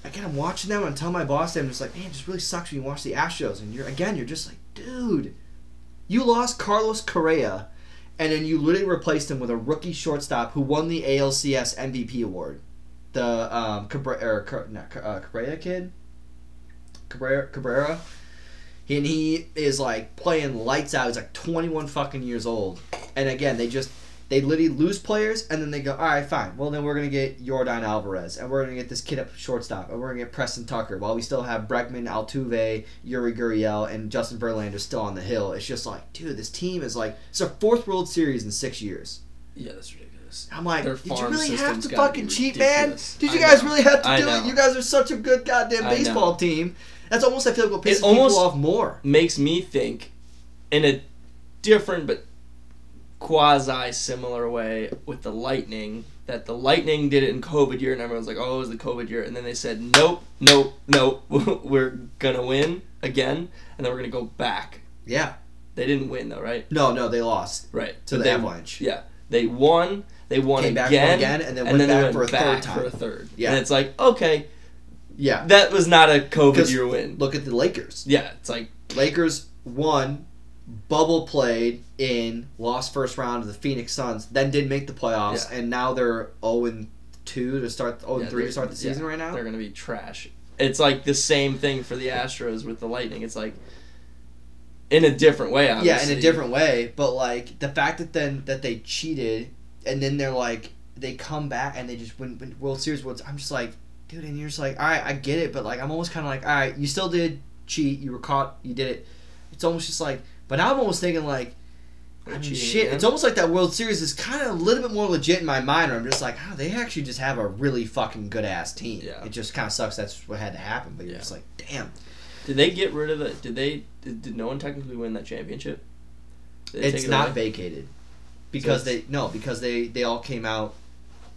again, I'm watching them. and I'm telling my boss, I'm just like, man, it just really sucks when you watch the Astros, and you're again, you're just like, dude, you lost Carlos Correa, and then you literally replaced him with a rookie shortstop who won the ALCS MVP award, the um Cabrera, or, Ca- uh, Cabrera kid, Cabrera Cabrera. And he is like playing lights out. He's like 21 fucking years old. And again, they just they literally lose players and then they go, all right, fine. Well, then we're gonna get Yordan Alvarez and we're gonna get this kid up shortstop and we're gonna get Preston Tucker while we still have Bregman, Altuve, Yuli Gurriel, and Justin Verlander still on the hill. It's just like, dude, this team is like it's a fourth World Series in six years. Yeah, that's ridiculous. I'm like, did you really have to fucking cheat, man? Did you guys really have to do it? You guys are such a good goddamn baseball team. That's almost I feel like what pisses almost- people off more. Makes me think, in a different but quasi similar way with the Lightning, that the Lightning did it in COVID year, and everyone's like, "Oh, it was the COVID year," and then they said, "Nope, nope, nope, (laughs) we're gonna win again, and then we're gonna go back." Yeah. They didn't win though, right? No, no, they lost Right. to But the they, Avalanche. Yeah, they won. They won Came back, again, won again, and then and went then they back went for a back for a third. Yeah. and it's like, okay, Yeah. that was not a COVID year win. Look at the Lakers. Yeah, it's like Lakers won, bubble played in, lost first round to the Phoenix Suns, then didn't make the playoffs, Yeah. and now they're 0 and 2 to start 0 Yeah, and 3 to start the season yeah, right now. they're gonna be trash. It's like the same thing for the Astros with the Lightning. It's like in a different way, Yeah, in a different way, but like the fact that then that they cheated and then they're like they come back and they just win, win World Series. World, I'm just like, dude, and you're just like, all right, I get it, but like I'm almost kind of like, all right, you still did cheat, you were caught, you did it. It's almost just like, but now I'm almost thinking like, I mean, shit, it's almost like that World Series is kind of a little bit more legit in my mind. Where I'm just like, oh, they actually just have a really fucking good ass team. Yeah. It just kind of sucks. That's what had to happen, but you're just like, damn. Did they get rid of it? Did they? Did, did no one technically win that championship? It's it not away? vacated because it's- they no because they they all came out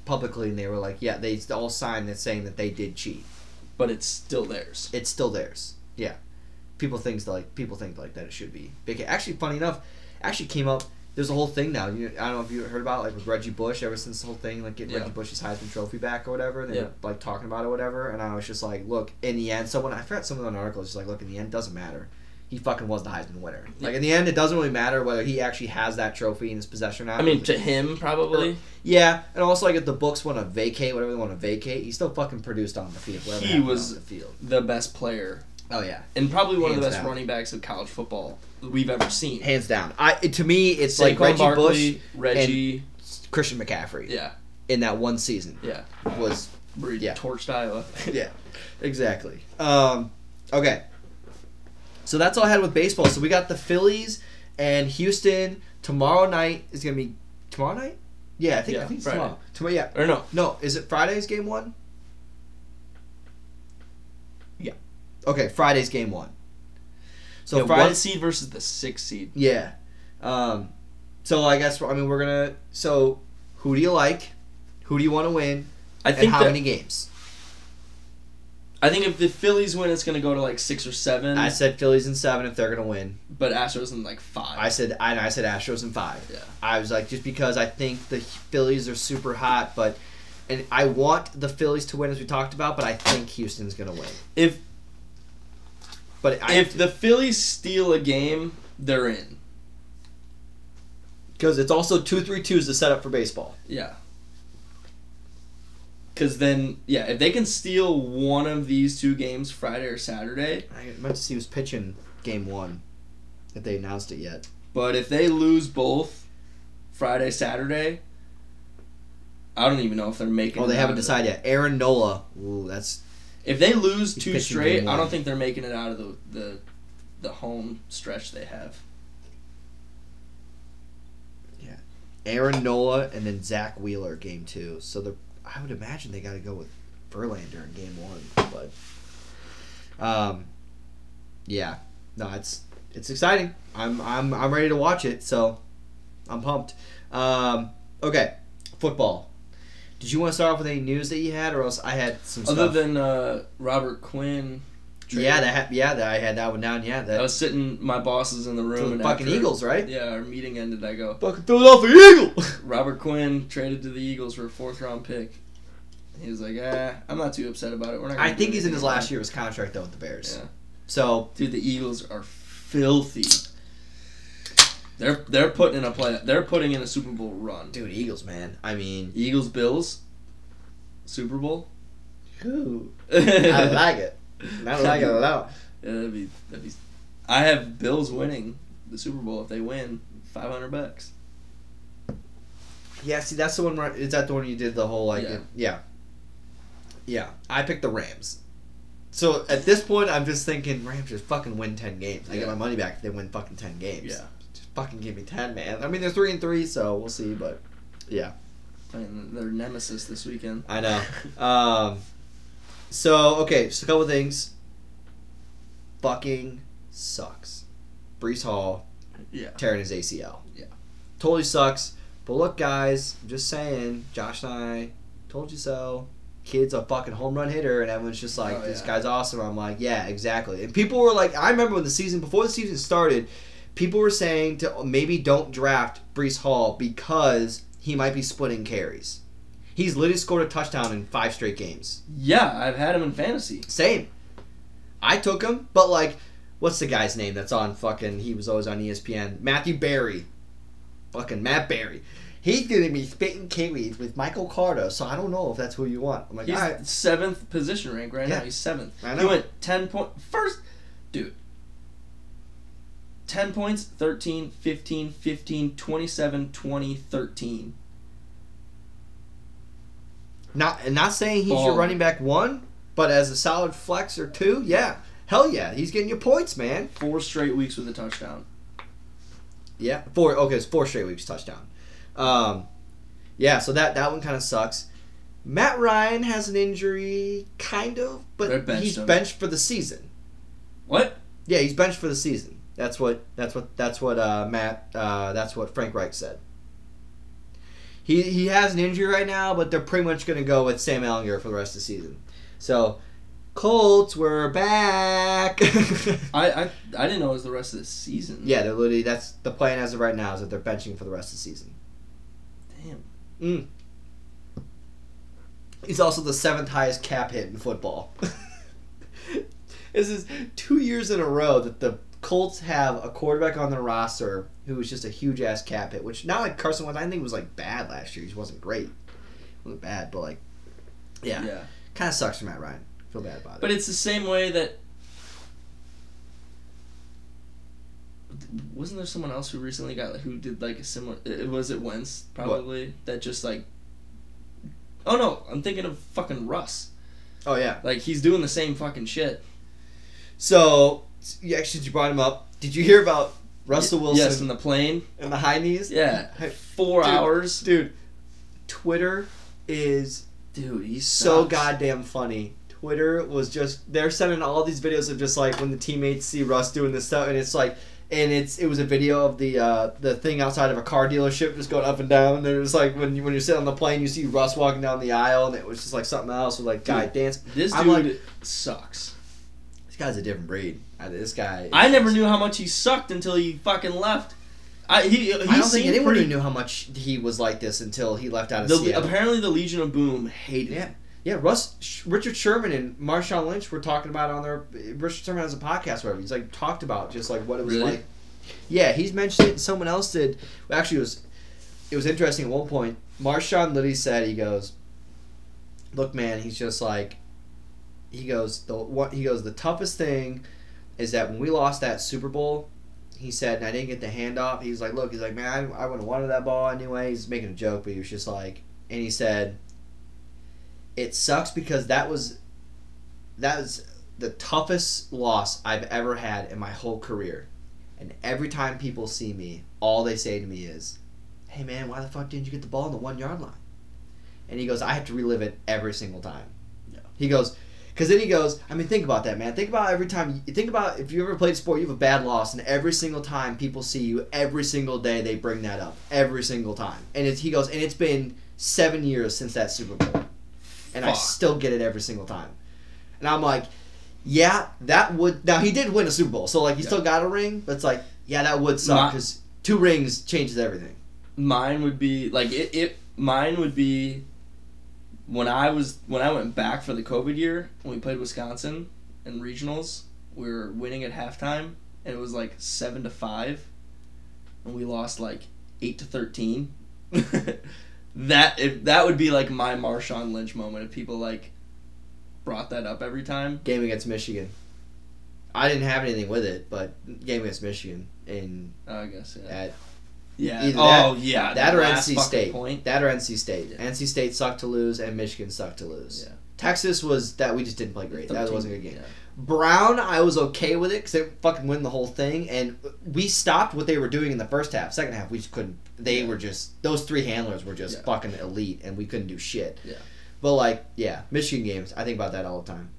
publicly and they were like yeah they all signed it saying that they did cheat but it's still theirs. it's still theirs yeah people thinks like people think like that it should be big. Actually, funny enough, actually came up. There's a whole thing now. You, I don't know if you heard about it, like with Reggie Bush. Ever since the whole thing, like getting Yeah. Reggie Bush's Heisman Trophy back or whatever, and they Yeah. were like talking about it or whatever. And I was just like, look, in the end, someone I forgot someone on an article was just like, look, in the end, it doesn't matter. He fucking was the Heisman winner. Like in the end, it doesn't really matter whether he actually has that trophy in his possession or not. I mean, to him probably. Yeah, and also like if the books want to vacate, whatever they want to vacate, he still fucking produced on the field. He was- the field. the best player Oh yeah, and probably one of the best down. running backs of college football we've ever seen. hands down. I to me, it's Saquon like Reggie Barkley, Bush, Reggie, Christian McCaffrey yeah, in that one season yeah, was where he Yeah. torched Iowa. (laughs) (laughs) yeah, exactly. Um, okay, so that's all I had with baseball. So we got the Phillies and Houston tomorrow night is gonna be tomorrow night. Yeah, I think I Yeah, think it's Friday. tomorrow. Tomorrow, yeah. Or no, No, is it Friday's game one? Yeah. Okay, Friday's game one. So the Friday. one seed versus the six seed. Yeah. Um, so I guess I mean we're gonna. So who do you like? Who do you want to win? I And think how that, many games? I think if the Phillies win, it's gonna go to like six or seven. I said Phillies in seven if they're gonna win. but Astros in like five. I said I, I said Astros in five. Yeah. I was like just because I think the Phillies are super hot, but and I want the Phillies to win as we talked about, but I think Houston's gonna win. if But I, if the Phillies steal a game, they're in. because it's also two three twos to set up for baseball. Yeah. Because then, yeah, if they can steal one of these two games, Friday or Saturday, I meant to see who's pitching game one, if they announced it yet. but if they lose both Friday, Saturday, I don't even know if they're making. Oh, they haven't decided yet. Aaron Nola. Ooh, that's the- If they lose He's two straight, I don't think they're making it out of the the, the home stretch they have. Yeah, Aaron Nola and then Zack Wheeler game two. So the I would imagine they got to go with Verlander in game one, but um, yeah, no, it's it's exciting. I'm I'm I'm ready to watch it. So I'm pumped. Um, okay, football. Did you want to start off with any news that you had, or else I had some Other stuff? than uh, Robert Quinn. yeah, that ha- yeah, that I had that one down. Yeah, I that was sitting. My boss is in the room. the and fucking after- Eagles, right? Yeah, our meeting ended. I go. Fucking Philadelphia Eagle. (laughs) Robert Quinn traded to the Eagles for a fourth round pick. He was like, eh, I'm not too upset about it. We're not. Gonna I do think he's in anything his about last year of his contract though with the Bears. Yeah. So Dude, the Eagles are filthy. They're they're putting in a play. They're putting in a Super Bowl run. dude, Eagles, man. I mean, Eagles Bills, Super Bowl. Ooh, (laughs) I like it. I like it a lot. Yeah, that'd be that'd be. I have Bills winning the Super Bowl if they win. Five hundred bucks. Yeah, see, that's the one. Where, is that the one you did the whole like? Yeah. Yeah. yeah. I picked the Rams. So at this point, I'm just thinking Rams just fucking win ten games. I get my money back if they win fucking ten games. Yeah. Just fucking give me ten, man. I mean, they're three and three, so we'll see. But yeah, they're nemesis this weekend. I know. um, so okay, so a couple things. Fucking sucks. Breece Hall Yeah. tearing his ACL. Yeah. Totally sucks. But look, guys, I'm just saying, Josh and I told you so. Kid's a fucking home run hitter, and everyone's just like, Oh, this yeah. guy's awesome. I'm like, yeah, exactly. And people were like, I remember when the season, before the season started, people were saying to maybe don't draft Breece Hall because he might be splitting carries. He's literally scored a touchdown in five straight games. Yeah, I've had him in fantasy. Same. I took him, but like, what's the guy's name that's on fucking? He was always on ESPN. Matthew Berry, fucking Matt Berry. He's gonna be spitting carries with Michael Carter, so I don't know if that's who you want. I'm like, He's all right, seventh position rank right Yeah. now. He's seventh. I He went ten point first, dude. 10 points, 13, 15, 15, 27, 20, 13. Not not saying he's your running back one, but as a solid flex or two, yeah, hell yeah, he's getting your points, man. Four straight weeks with a touchdown. Yeah, four. Okay, it's four straight weeks touchdown. Um, yeah, so that that one kind of sucks. Matt Ryan has an injury, kind of, but benched he's him. benched for the season. What? Yeah, he's benched for the season. That's what that's what that's what uh, Matt uh, that's what Frank Reich said. He he has an injury right now, but they're pretty much going to go with Sam Ehlinger for the rest of the season. So, Colts, we're back. (laughs) I, I I didn't know it was the rest of the season. yeah, they're literally that's the plan as of right now is that they're benching for the rest of the season. Damn. He's also the seventh highest cap hit in football. (laughs) this is two years in a row that the Colts have a quarterback on their roster who was just a huge ass cap hit, which not like Carson Wentz. I think was like bad last year. He wasn't great. He wasn't bad, but like, yeah, Yeah. kind of sucks for Matt Ryan. Feel bad about it. But it's the same way that. Wasn't there someone else who recently got who did like a similar? It was it Wentz probably that just like. Oh no! I'm thinking of fucking Russ. oh yeah. Like he's doing the same fucking shit. So you actually you brought him up. Did you hear about Russell Wilson Yes, in the plane. and the high knees? Yeah, four Dude. hours. Dude, Twitter is Dude, he's so goddamn funny. Twitter was just they're sending all these videos of just like when the teammates see Russ doing this stuff, and it's like, and it's it was a video of the uh, the thing outside of a car dealership just going up and down. And it was like when you when you're sitting on the plane, you see Russ walking down the aisle, and it was just like something else with like guy Dude, dance. This I'm dude like- sucks. This guy's a different breed. I, this guy. I never knew how much he sucked until he fucking left. I he he I don't think anyone pretty. knew how much he was like this until he left out of The, Seattle. apparently, the Legion of Boom hated Yeah. him. Yeah, Russ, Sh- Richard Sherman and Marshawn Lynch were talking about it on their Richard Sherman has a podcast where he's like talked about just like what it was Really? like. Yeah, he's mentioned it. and Someone else did. Actually, it was it was interesting at one point. Marshawn literally said he goes, "Look, man, he's just like." He goes the what he goes the toughest thing is that when we lost that Super Bowl, he said, and I didn't get the handoff. He was like, "Look, he's like, man, I, I wouldn't have wanted that ball anyway." He's making a joke, but he was just like, and he said, "It sucks because that was that was the toughest loss I've ever had in my whole career, and every time people see me, all they say to me is, "Hey, man, why the fuck didn't you get the ball on the one yard line?" And he goes, "I have to relive it every single time." Yeah. He goes. Because then he goes, I mean, think about that, man. Think about every time. You, think about if you ever played a sport, you have a bad loss, and every single time people see you, every single day they bring that up, every single time. And it's, he goes, and it's been seven years since that Super Bowl, and I still get it every single time. And I'm like, yeah, that would. Now he did win a Super Bowl, so like he Yeah. still got a ring, but it's like, yeah, that would suck because two rings changes everything. Mine would be like it. It mine would be when I was when I went back for the COVID year when we played Wisconsin in regionals. We were winning at halftime, and it was like seven to five, and we lost like eight to thirteen. (laughs) that if that would be like my Marshawn Lynch moment if people like brought that up every time. Game against Michigan. I didn't have anything with it, but game against Michigan in Oh, I guess yeah. at Yeah. Either oh yeah. that or NC State. Point. That or NC State. Yeah. NC State sucked to lose, and Michigan sucked to lose. Yeah. Texas was that we just didn't play great. That wasn't a good game. yeah. Brown, I was okay with it because they fucking win the whole thing, and we stopped what they were doing in the first half. Second half, we just couldn't. They were just those three handlers were just Yeah. fucking elite, and we couldn't do shit. Yeah. But like, yeah, Michigan games, I think about that all the time.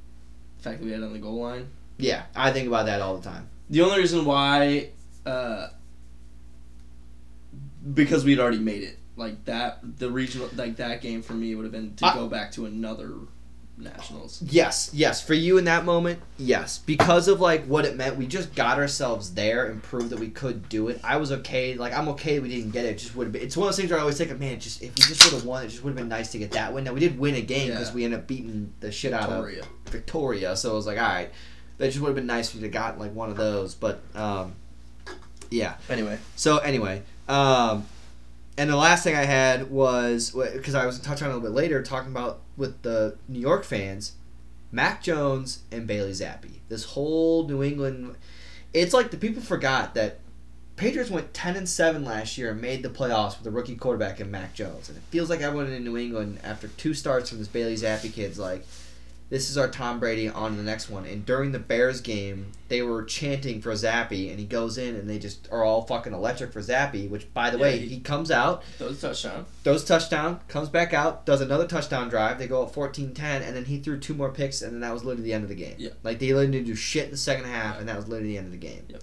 The fact that we had it on the goal line. Yeah, I think about that all the time. The only reason why, uh, because we'd already made it. Like that, the regional, like that game for me would have been to I- go back to another nationals. Yes, yes. For you in that moment, yes. Because of like what it meant, we just got ourselves there and proved that we could do it. I was okay. Like I'm okay we didn't get it. it just would have been. It's one of those things where I always think, of man, just if we just would have won, it just would have been nice to get that win. Now we did win a game because Yeah. we ended up beating the shit out Victoria. of Victoria. So it was like, all right, that just would have been nice if we'd have gotten like one of those. But um, yeah. Anyway, So anyway, um, and the last thing I had was because I was gonna on a little bit later, talking about with the New York fans, Mac Jones and Bailey Zappe. This whole New England, it's like the people forgot that Patriots went ten and seven last year and made the playoffs with a rookie quarterback in Mac Jones, and it feels like everyone in New England after two starts from this Bailey Zappe kid's like. This is our Tom Brady on the next one. And during the Bears game, they were chanting for Zappe, and he goes in, and they just are all fucking electric for Zappe. Which, by the Yeah, way, he- he comes out, those touchdown. throws a touchdown, comes back out, does another touchdown drive. They go up 14-10, and then he threw two more picks, and then that was literally the end of the game. Yeah. Like they literally didn't do shit in the second half, and that was literally the end of the game. Yep.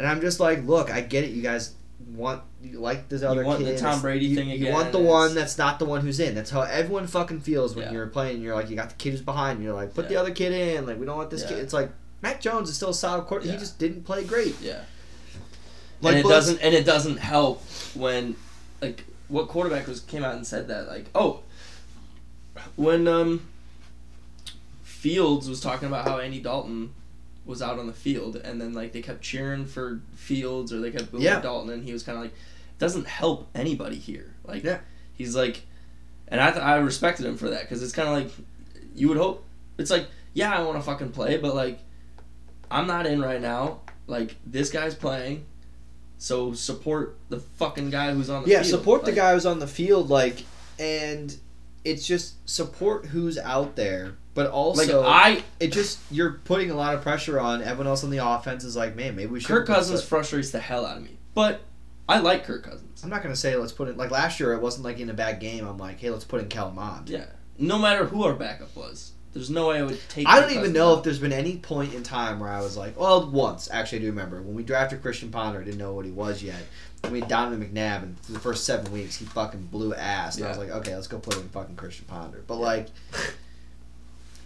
And I'm just like, look, I get it. You guys want you like this other You want the. Tom Brady you, thing You want the one that's not the one who's in. That's how everyone fucking feels when Yeah. you're playing. You're like, you got the kid who's behind. you. You're like, put the other kid in. Like, we don't want this Yeah. kid. It's like Mac Jones is still a solid quarterback. Yeah. He just didn't play great. Yeah. Like, and it doesn't and it doesn't help when like what quarterback was came out and said that like oh when um Fields was talking about how Andy Dalton was out on the field and then like they kept cheering for Fields or they kept booing Yeah. Dalton and he was kind of like doesn't help anybody here like Yeah. he's like and I th- I respected him for that because it's kind of like you would hope it's like yeah I want to fucking play but like I'm not in right now like this guy's playing so support the fucking guy who's on the yeah, field. support the guy who's on the field. Like, and it's just support who's out there. But also, Like I, it just you're putting a lot of pressure on everyone else on the offense. Is like, man, maybe we should. Kirk Cousins frustrates the hell out of me, but I like Kirk Cousins. I'm not gonna say let's put it like last year. It wasn't like in a bad game. I'm like, hey, let's put in Kellen Mond. Yeah, no matter who our backup was, there's no way I would take. I Kirk don't even know out. if there's been any point in time where I was like, well, once actually, I do remember when we drafted Christian Ponder. I didn't know what he was yet. I mean, Donovan McNabb, and for the first seven weeks, he fucking blew ass, and I was like, okay, let's go put in fucking Christian Ponder. But like, (laughs)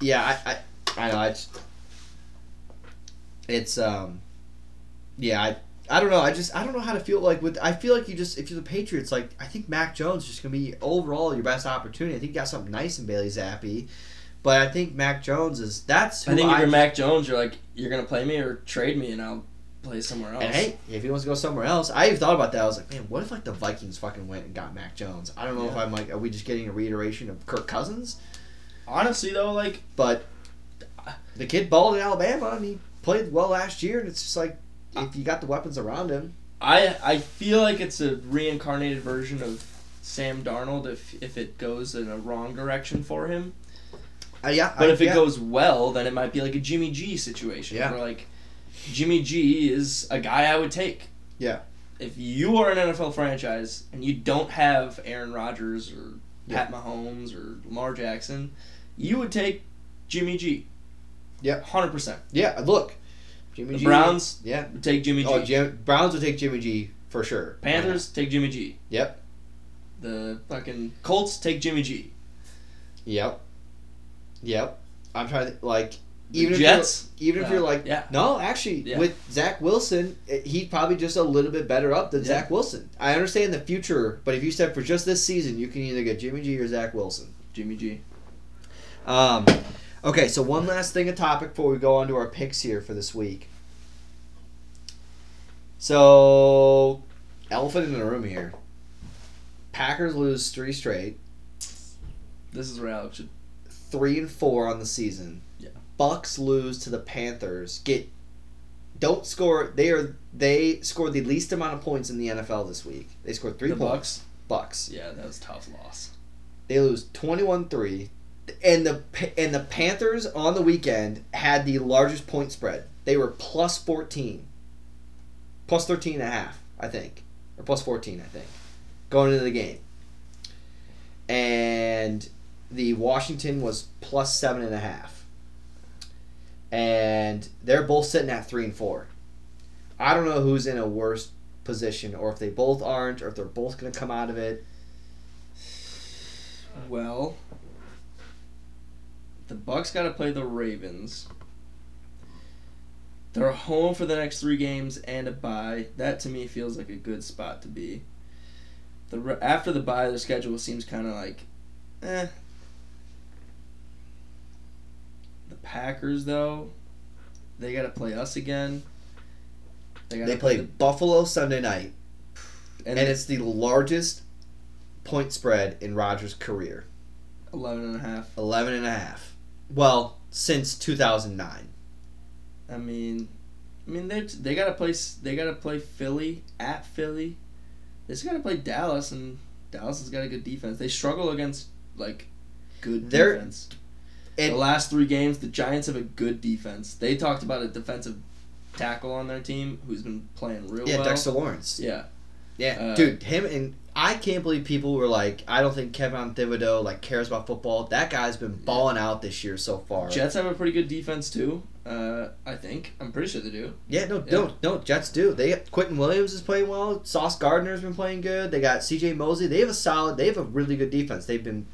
yeah, I, I, I know, it's, it's, um, yeah, I, I don't know. I just I don't know how to feel like with. I feel like you just if you're the Patriots, like I think Mac Jones is just gonna be overall your best opportunity. I think you got something nice in Bailey Zappe, but I think Mac Jones is that's. Who I think if you're Mac Jones, you're like you're gonna play me or trade me, and I'll play somewhere else. And hey, if he wants to go somewhere else, I even thought about that. I was like, man, what if like the Vikings fucking went and got Mac Jones? I don't know if I'm like, are we just getting a reiteration of Kirk Cousins? Honestly, though, like But the kid balled in Alabama and he played well last year, and it's just like if you got the weapons around him, I I feel like it's a reincarnated version of Sam Darnold if if it goes in a wrong direction for him. uh, yeah. But I- if it yeah. goes well, then it might be like a Jimmy G situation. Yeah. Where like Jimmy G is a guy I would take. Yeah. If you are an NFL franchise and you don't have Aaron Rodgers or Pat Mahomes or Lamar Jackson, you would take Jimmy G. Yeah. Hundred percent. yeah, look, Jimmy The G. Browns yeah. would take Jimmy G. Oh, Jim, Browns would take Jimmy G for sure. Panthers take Jimmy G. Yep. The fucking Colts take Jimmy G. Yep. Yep. I'm trying to like The even Jets. if you're, even if Uh, you're like yeah. no, actually Yeah. with Zach Wilson, eh, he's probably just a little bit better up than Yeah. Zach Wilson. I understand the future, but if you said for just this season, you can either get Jimmy G or Zach Wilson. Jimmy G. Um, okay, so one last thing, a topic before we go on to our picks here for this week. So, elephant in the room here. Packers lose three straight, This is where Alex should. three and four on the season. Yeah. Bucks lose to the Panthers. Get don't score. They are they scored the least amount of points in the NFL this week. They scored three the points. Bucks. Bucks. Yeah, that was a tough loss. They lose 21-3. And the and the Panthers on the weekend had the largest point spread. They were plus 14. Plus 13 and a half, I think. Or plus 14, I think. Going into the game. And the Washington was plus seven and a half. And they're both sitting at three and four. I don't know who's in a worse position, or if they both aren't, or if they're both going to come out of it. Well, the Bucks got to play the Ravens. They're home for the next three games and a bye. That to me feels like a good spot to be. The after the bye, their schedule seems kind of like, eh. The Packers though, they got to play us again. gotta They play the- Buffalo Sunday night, and, and it's the largest point spread in Rodgers' career 11 and a half. 11 and a half. Well, since 2009. I mean, I mean they they gotta play they gotta play Philly at Philly. They just gotta play Dallas, and Dallas has got a good defense. They struggle against like good They're- defense. the last three games, the Giants have a good defense. They talked about a defensive tackle on their team who's been playing real Yeah, well. Yeah, Dexter Lawrence. Yeah, Yeah, Uh, dude, him and I can't believe people were like, I don't think Kayvon Thibodeaux like cares about football. That guy's been balling out this year so far. Jets have a pretty good defense too. Uh, I think I'm pretty sure they do. Yeah, no, Yeah. no, no. Jets do. They Quinnen Williams is playing well. Sauce Gardner's been playing good. They got C.J. Mosley. They have a solid. They have a really good defense. They've been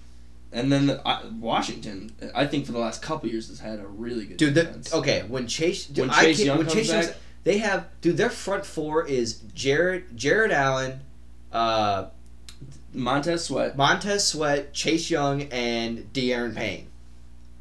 And then the, I Washington, I think for the last couple years has had a really good dude. The, okay, when Chase dude, When Chase Young when comes Chase back- they have dude. Their front four is Jared Jared Allen, uh, Montez Sweat, Montez Sweat, Chase Young, and Da'Ron Payne.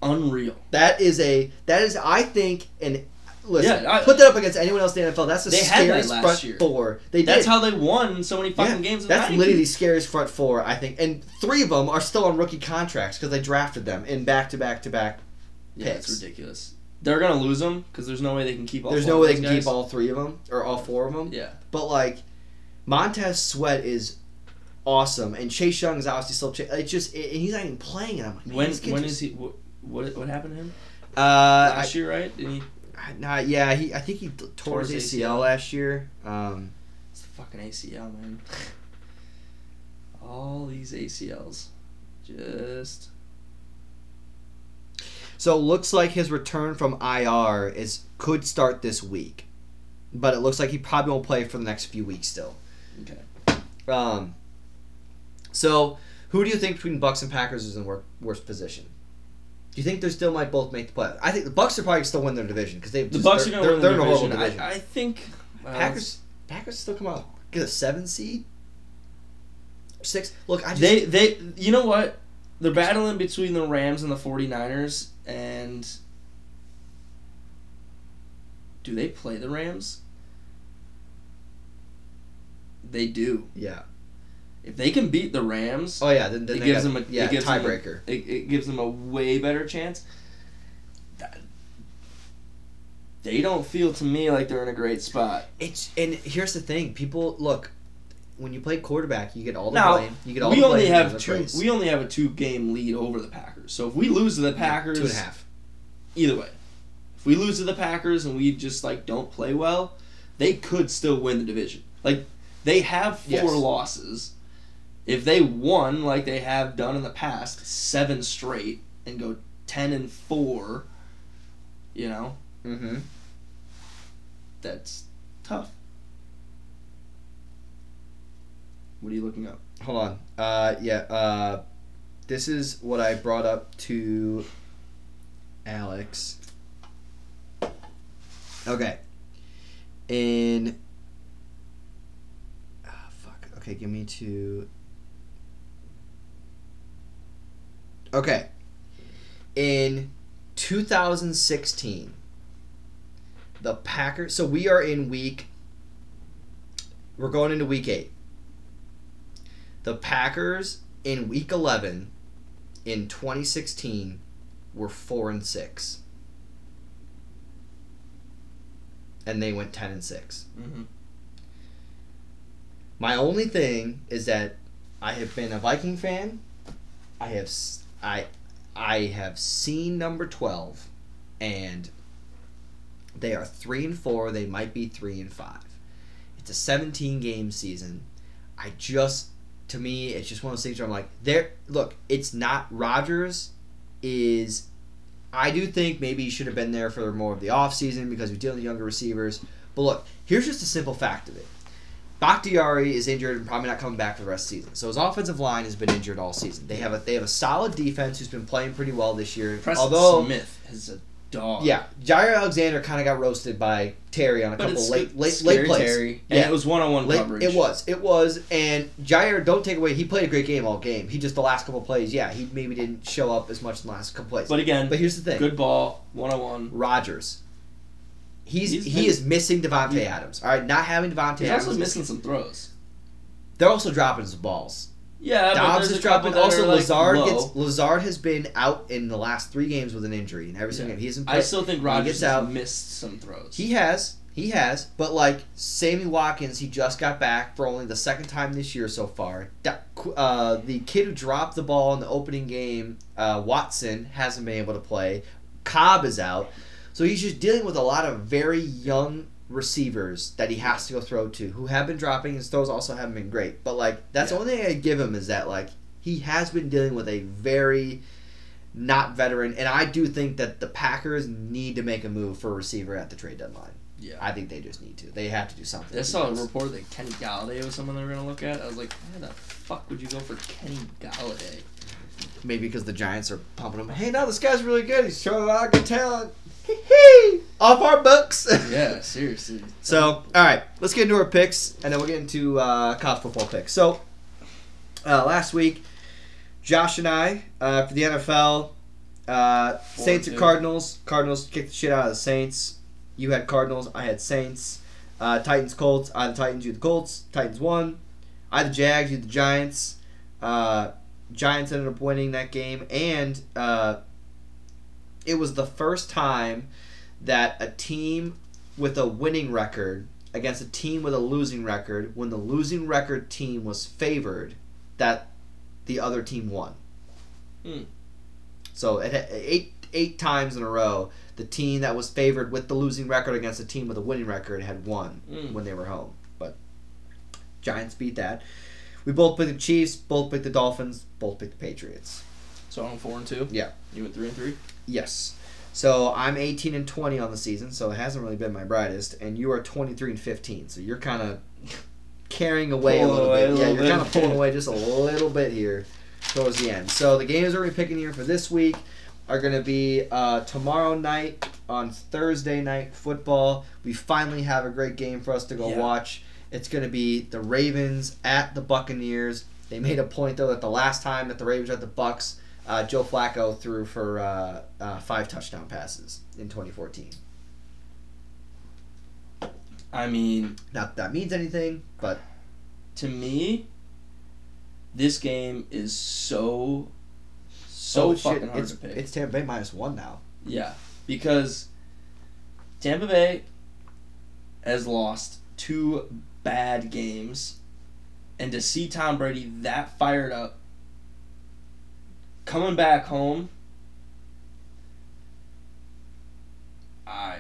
unreal. That is a that is I think and listen Yeah, I- put that up against anyone else in the NFL. That's the that scariest last front year. four. They That's did. how they won so many fucking Yeah, games. in the That's 90s. literally the scariest front four, I think. And three of them are still on rookie contracts because they drafted them in back to back to back. yeah, it's picks. ridiculous. They're gonna lose them because there's no way they can keep all. There's no way they can guys. keep all three of them or all four of them. Yeah, But like, Montez Sweat is awesome, and Chase Young is obviously still. Ch- it's just and he's not even playing, and I'm like, when when just- is he? What, what what happened to him Uh, I, last year? Right? Did he? nah, yeah, he. I think he tore his ACL ACL. last year. Um, It's the fucking ACL, man. all these ACLs, just So it looks like his return from IR is could start this week, but it looks like he probably won't play for the next few weeks still. Okay. Um, so who do you think between Bucks and Packers is in wor- worst position? Do you think they still might both make the play? I think the Bucks are probably still win their division because they The Bucks are gonna they're, win they're the in a horrible division. division. I, I think well, Packers Packers still come out get a seven seed, six. Look, I just They they you know what? They're battling between the Rams and the 49ers and do they play the Rams? They do. yeah. If they can beat the Rams, Oh yeah, then, then it gives got- them a yeah it gives them a- tiebreaker. it, it gives them a way better chance. That- They don't feel to me like they're in a great spot. It's and here's the thing: people look when you play quarterback, you get all the Now, blame. You get all we the only blame have two. praise. We only have a two game lead over the Packers. So if we lose to the Packers, two and a half. either way. If we lose to the Packers and we just like don't play well, they could still win the division. Like they have four Yes. losses. If they won like they have done in the past, seven straight and go ten and four, you know, Mm-hmm. that's tough. What are you looking up? Hold on. Uh, yeah. Uh, this is what I brought up to Alex. Okay. In. Okay, give me two. Okay. In 2016, the Packers. So we are in week. We're going into week eight. The Packers in week 11 in 2016 were 4 and 6. And they went 10 and 6. Mm-hmm. My only thing is that I have been a Viking fan. I have I I have seen number 12 and they are 3 and 4, they might be 3 and 5. It's a 17 game season. I just to me it's just one of those things where I'm like there look, it's not Rodgers is I do think maybe he should have been there for more of the offseason because he's dealing with younger receivers. But look, here's just a simple fact of it. Bakhtiari is injured and probably not coming back for the rest of the season. So his offensive line has been injured all season. They have a they have a solid defense who's been playing pretty well this year. Preston Although Smith is a dog. yeah, Jaire Alexander kind of got roasted by Terry on a but couple late late late plays. Terry. And Yeah. it was one on one Late- coverage. It was. It was. And Jaire, don't take away. He played a great game all game. He just the last couple plays. Yeah, he maybe didn't show up as much in the last couple plays. But again, But here's the thing. good ball, one on one. Rodgers. He's, He's he been- is missing Davante he- Adams. All right, not having Davante. He's Adams. also missing some throws. They're also dropping some balls. Yeah, Doubs there's is dropping. Also, like, Lazard low. gets Lazard has been out in the last three games with an injury, and every single Yeah. game he hasn't I still think he Rodgers gets has out. missed some throws. He has. He has. But like Sammy Watkins, he just got back for only the second time this year so far. Uh, the kid who dropped the ball in the opening game, uh, Watson, hasn't been able to play. Cobb is out. So he's just dealing with a lot of very young receivers that he has to go throw to who have been dropping. His throws also haven't been great, but like that's Yeah. the only thing I give him is that like he has been dealing with a very not veteran, and I do think that the Packers need to make a move for a receiver at the trade deadline. Yeah. I think they just need to. They have to do something. I saw a report that Kenny Golladay was someone they were gonna look at. I was like, why the fuck would you go for Kenny Golladay? Maybe because the Giants are pumping him. Hey, now this guy's really good. He's showing a lot of good talent. (laughs) Off our books. (laughs) Yeah, seriously. So, all right, let's get into our picks, and then we'll get into uh, college football picks. So, uh, last week, Josh and I uh, for the NFL, uh, Saints and. Cardinals. Cardinals kicked the shit out of the Saints. You had Cardinals. I had Saints. Uh, Titans Colts. I had the Titans. You had the Colts. Titans won. I had the Jags. You had the Giants. Uh, Giants ended up winning that game, and uh, it was the first time that a team with a winning record against a team with a losing record, when the losing record team was favored, that the other team won. Hmm. So it eight eight times in a row, the team that was favored with the losing record against a team with a winning record had won Mm. when they were home. But Giants beat that. We both picked the Chiefs, both picked the Dolphins, both picked the Patriots. So I'm four and two. Yeah. You went three and three. Yes. So I'm 18 and 20 on the season, so it hasn't really been my brightest, and you are 23 and 15. So you're kind of carrying away a little away bit. a yeah, little you're kind of pulling away just a (laughs) little bit here towards the end. So the games that we're picking here for this week are going to be uh, tomorrow night on Thursday night football. We finally have a great game for us to go Yeah. watch. It's going to be the Ravens at the Buccaneers. They made a point though that the last time that the Ravens were at the Bucks, uh, Joe Flacco threw for uh, uh, five touchdown passes in 2014. I mean, Not that that means anything, but to me, this game is so so oh, fucking shit, hard it's, to pick. it's Tampa Bay minus one now. Yeah, because Tampa Bay has lost two bad games, and to see Tom Brady that fired up, coming back home, I.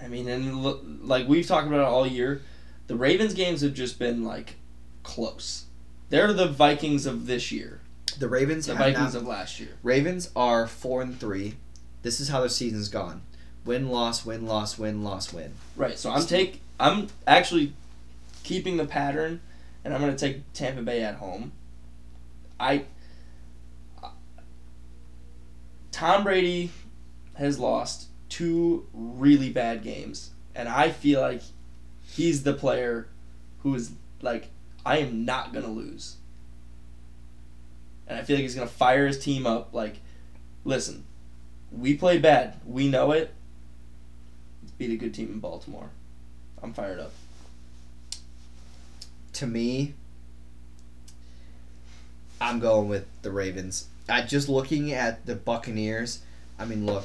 I mean, and look, like we've talked about it all year, the Ravens games have just been like close. They're the Vikings of this year, The Ravens the Vikings not- of last year. Ravens are four and three. This is how their season's gone: win, loss, win, loss, win, loss, win. Right. So I'm take I'm actually keeping the pattern, and I'm going to take Tampa Bay at home. I Tom Brady has lost two really bad games, and I feel like he's the player who is like I am not going to lose. And I feel like he's going to fire his team up like listen, we played bad. We know it. Beat a good team in Baltimore. I'm fired up. To me, I'm going with the Ravens. I just looking at the Buccaneers. I mean, look,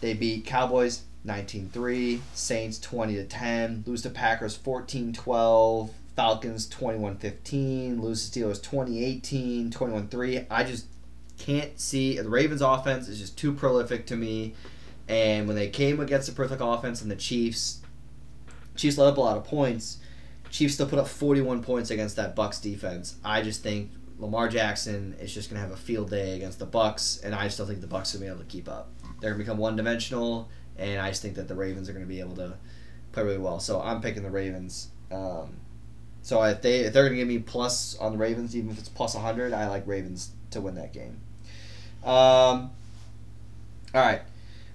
they beat Cowboys 19-3, Saints 20 to 10, lose to Packers 14-12, Falcons 21-15, lose to Steelers 2018, 21-3. I just can't see the Ravens offense is just too prolific to me. And when they came against the prolific offense and the Chiefs, Chiefs let up a lot of points. Chiefs still put up 41 points against that Bucks defense. I just think Lamar Jackson is just going to have a field day against the Bucks, and I still think the Bucks will be able to keep up. They're going to become one dimensional, and I just think that the Ravens are going to be able to play really well. So I'm picking the Ravens. Um, so if they if they're going to give me plus on the Ravens, even if it's plus 100, I like Ravens to win that game. Um, all right,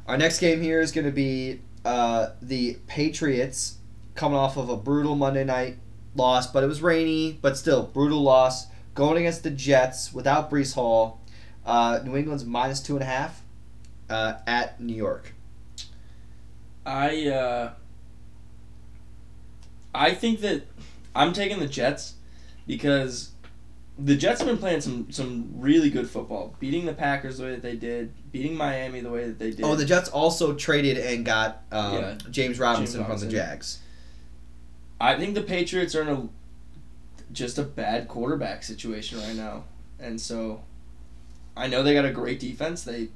our next game here is going to be uh, the Patriots coming off of a brutal Monday night loss, but it was rainy, but still brutal loss. Going against the Jets without Breece Hall. Uh, New England's minus two and a half uh, at New York. I uh I think that I'm taking the Jets because the Jets have been playing some some really good football, beating the Packers the way that they did, beating Miami the way that they did. Oh, the Jets also traded and got um, Yeah. James, Robinson from Robinson. the Jags. I think the Patriots are in a just a bad quarterback situation right now, and so I know they got a great defense. They,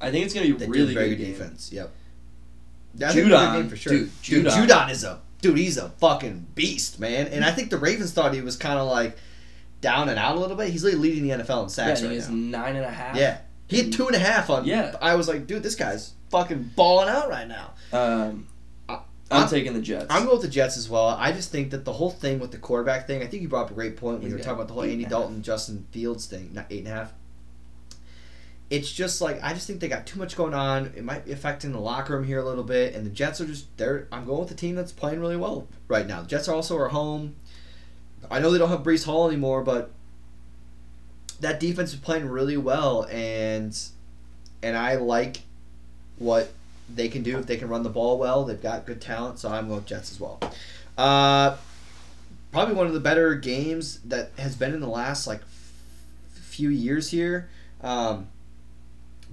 I think it's gonna be They really very good good game. defense. Yep. I think a good Judon, for sure. dude, dude, Judon. Judon is a dude. He's a fucking beast, man. And I think the Ravens thought he was kind of like down and out a little bit. He's like leading the NFL in Yeah, sacks he right now. nine and a half. Yeah, he had two and a half on. Yeah. I was like, dude, this guy's fucking balling out right now. Um, I'm, I'm- taking the Jets. I'm going with the Jets as well. I just think that the whole thing with the quarterback thing, I think you brought up a great point when you were talking about the whole Andy and a half. Dalton, Justin Fields thing, not eight and a half. It's just like I just think they got too much going on. It might be affecting the locker room here a little bit, and the Jets are just they're. I'm going with the team that's playing really well right now. The Jets are also are home. I know they don't have Breece Hall anymore, but that defense is playing really well, and and I like what they can do if they can run the ball well. They've got good talent, so I'm going with Jets as well. Uh, probably one of the better games that has been in the last like f- few years here. Um,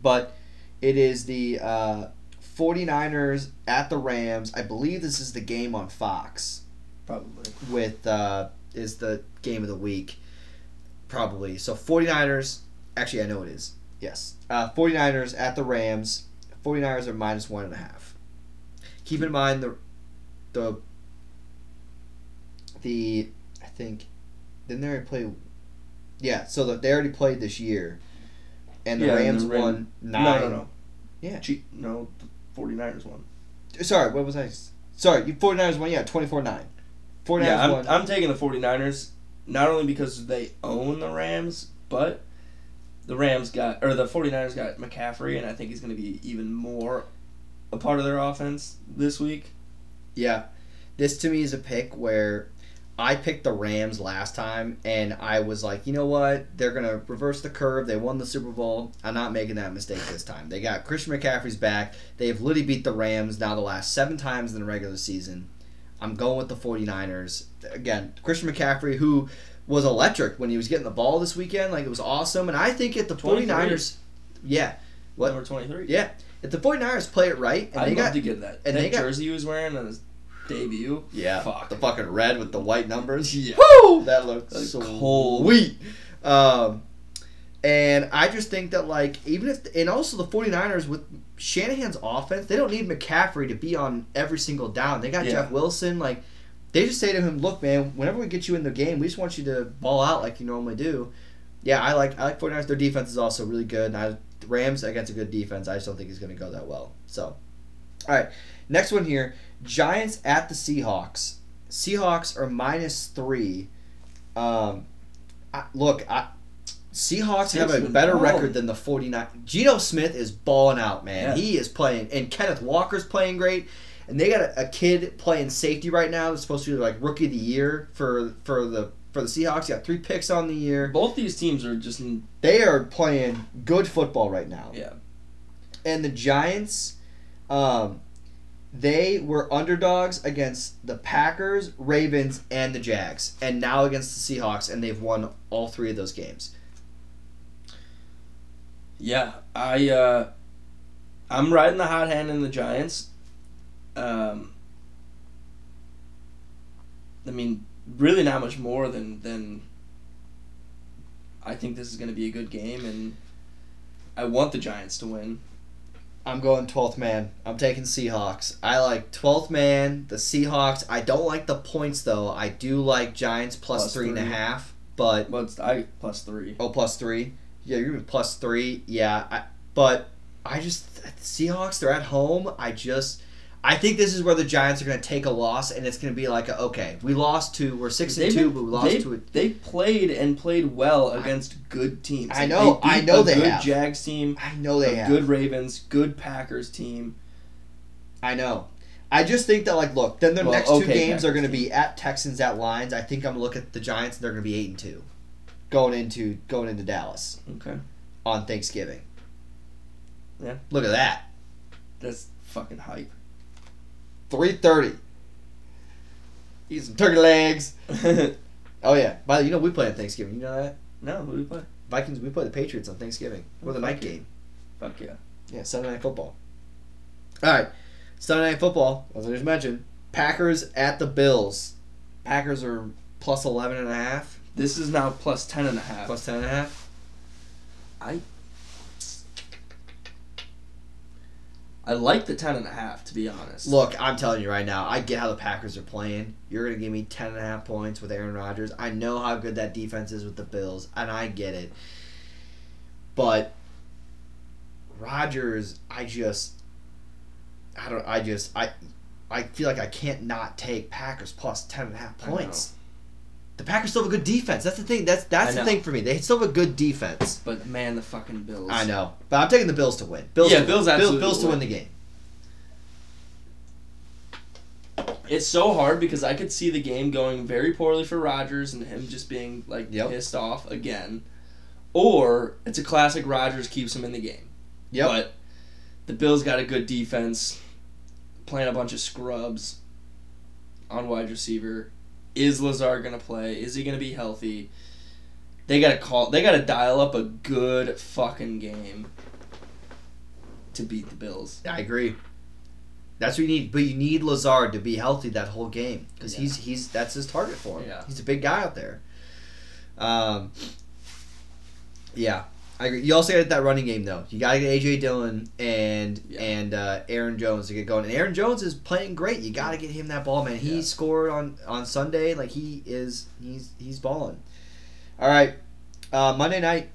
but it is the uh, 49ers at the Rams. I believe this is the game on Fox probably. with uh, is the game of the week probably so 49ers actually i know it is yes uh, 49ers at the rams 49ers are minus one and a half keep in mind the the the i think didn't they already play yeah so the, they already played this year and the Yeah, and rams the Ram- won nine No, no, no. Yeah. G- no, the 49ers won. Uh, sorry what was i sorry you 49ers won yeah 24-9 49ers Yeah, I'm, won I'm taking the 49ers not only because they own the Rams, but the Rams got or the 49ers got McCaffrey and I think he's going to be even more a part of their offense this week. Yeah. This to me is a pick where I picked the Rams last time and I was like, you know what? They're going to reverse the curve. They won the Super Bowl. I'm not making that mistake this time. They got Christian McCaffrey's back. They've literally beat the Rams now the last seven times in the regular season. I'm going with the 49ers. Again, Christian McCaffrey, who was electric when he was getting the ball this weekend. Like, it was awesome. And I think at the 23. 49ers. Yeah. What? Number 23. Yeah. If the 49ers play it right, and I'd they love got to get that. and that they got- jersey he was wearing on his debut. Yeah, Fuck. the fucking red with the white numbers. (laughs) Yeah. Woo! That looks That's so cold. sweet. Um, and I just think that like even if and also the 49ers with Shanahan's offense, they don't need McCaffrey to be on every single down. They got Yeah. Jeff Wilson. Like they just say to him, "Look, man, whenever we get you in the game, we just want you to ball out like you normally do." Yeah, I like I like 49ers. Their defense is also really good. And I, Rams against a good defense, I just don't think it's going to go that well. So, all right, next one here: Giants at the Seahawks. Seahawks are minus three. Um, I, look, I, Seahawks have a better record than the 49. Geno Smith is balling out, man. Yeah. He is playing, and Kenneth Walker's playing great. And they got a, a kid playing safety right now. That's supposed to be like rookie of the year for for the for the Seahawks. He Got three picks on the year. Both these teams are just They are playing good football right now. yeah. And the Giants, um, they were underdogs against the Packers, Ravens, and the Jags, and now against the Seahawks, and they've won all three of those games. Yeah, I uh, I'm riding the hot hand in the Giants. Um, I mean, really not much more than than. I think this is going to be a good game, and I want the Giants to win. I'm going 12th man. I'm taking Seahawks. I like 12th man, the Seahawks. I don't like the points, though. I do like Giants plus, Plus three and a but Well, it's I plus three. Oh, plus three. Yeah, you're plus three. Yeah, I, but I just the Seahawks. They're at home. I just. I think this is where the Giants are going to take a loss, and it's going to be like, a, okay, we lost to, we're six and two, been- but we lost they, to a They played and played well against good teams. I know- they I know they good have. Jags team, I know they a have. good Ravens, good Packers team. I know. I just think that like, look, then their Well, next two okay, games are going to be at Texans, at Lions. I think I'm gonna look at the Giants, and they're going to be eight and two, going into going into Dallas Okay, on Thanksgiving. Yeah. Look at that. that's fucking hype. Three thirty. Eat some turkey legs. (laughs) Oh yeah. By the way, you know we play on Thanksgiving. You know that no, who do we play? Vikings. We play the Patriots on Thanksgiving. We're the night game. Fuck yeah. Yeah, Sunday night football. All right, Sunday night football. As I just mentioned, Packers at the Bills. Packers are plus 11 and a half, This is now plus ten and a half. plus 10 and a half. I I like the ten and a half to be honest. Look, I'm telling you right now, I get how the Packers are playing. You're going to give me 10 and a half points with Aaron Rodgers. I know how good that defense is with the Bills, and I get it. But Rodgers, I just I don't I just I I feel like I can't not take Packers plus 10 and a half points. The Packers still have a good defense. That's the thing. That's that's I the know. thing for me. They still have a good defense. but man, the fucking Bills. I know, but I'm taking the Bills to win. Bills Yeah, to, Bills Bill- absolutely Bills to win win. the game. It's so hard because I could see the game going very poorly for Rodgers and him just being like Yep. pissed off again, or it's a classic Rodgers keeps him in the game. Yep. But the Bills got a good defense, playing a bunch of scrubs on wide receiver. Is Lazard gonna play? Is he gonna be healthy? They gotta call. They gotta dial up a good fucking game to beat the Bills. I agree. That's what you need, but you need Lazard to be healthy that whole game because Yeah. he's he's that's his target for him. Yeah. He's a big guy out there. Um. Yeah, I agree. You also got that running game though. You got to get AJ Dillon and Yeah. and uh, Aaron Jones to get going. And Aaron Jones is playing great. You got to get him that ball, man. He Yeah. scored on on Sunday. Like he is, he's he's balling. All right, uh, Monday night,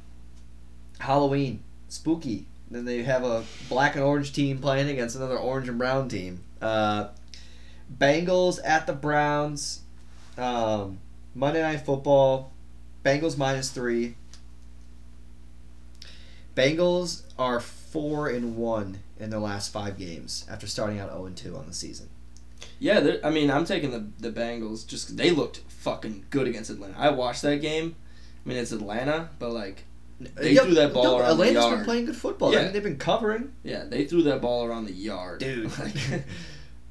Halloween, spooky. Then they have a black and orange team playing against another orange and brown team. Uh, Bengals at the Browns. Um, Monday night football. Bengals minus three. Bengals are four and one in their last five games after starting out zero and two on the season. Yeah, I mean, I'm taking the the Bengals just they looked fucking good against Atlanta. I watched that game. I mean, it's Atlanta, but like, They Yeah, threw that ball no, around the yard. Atlanta's been playing good football. I Yeah. mean, they've been covering. yeah, they threw that ball around the yard, Dude. (laughs) (laughs)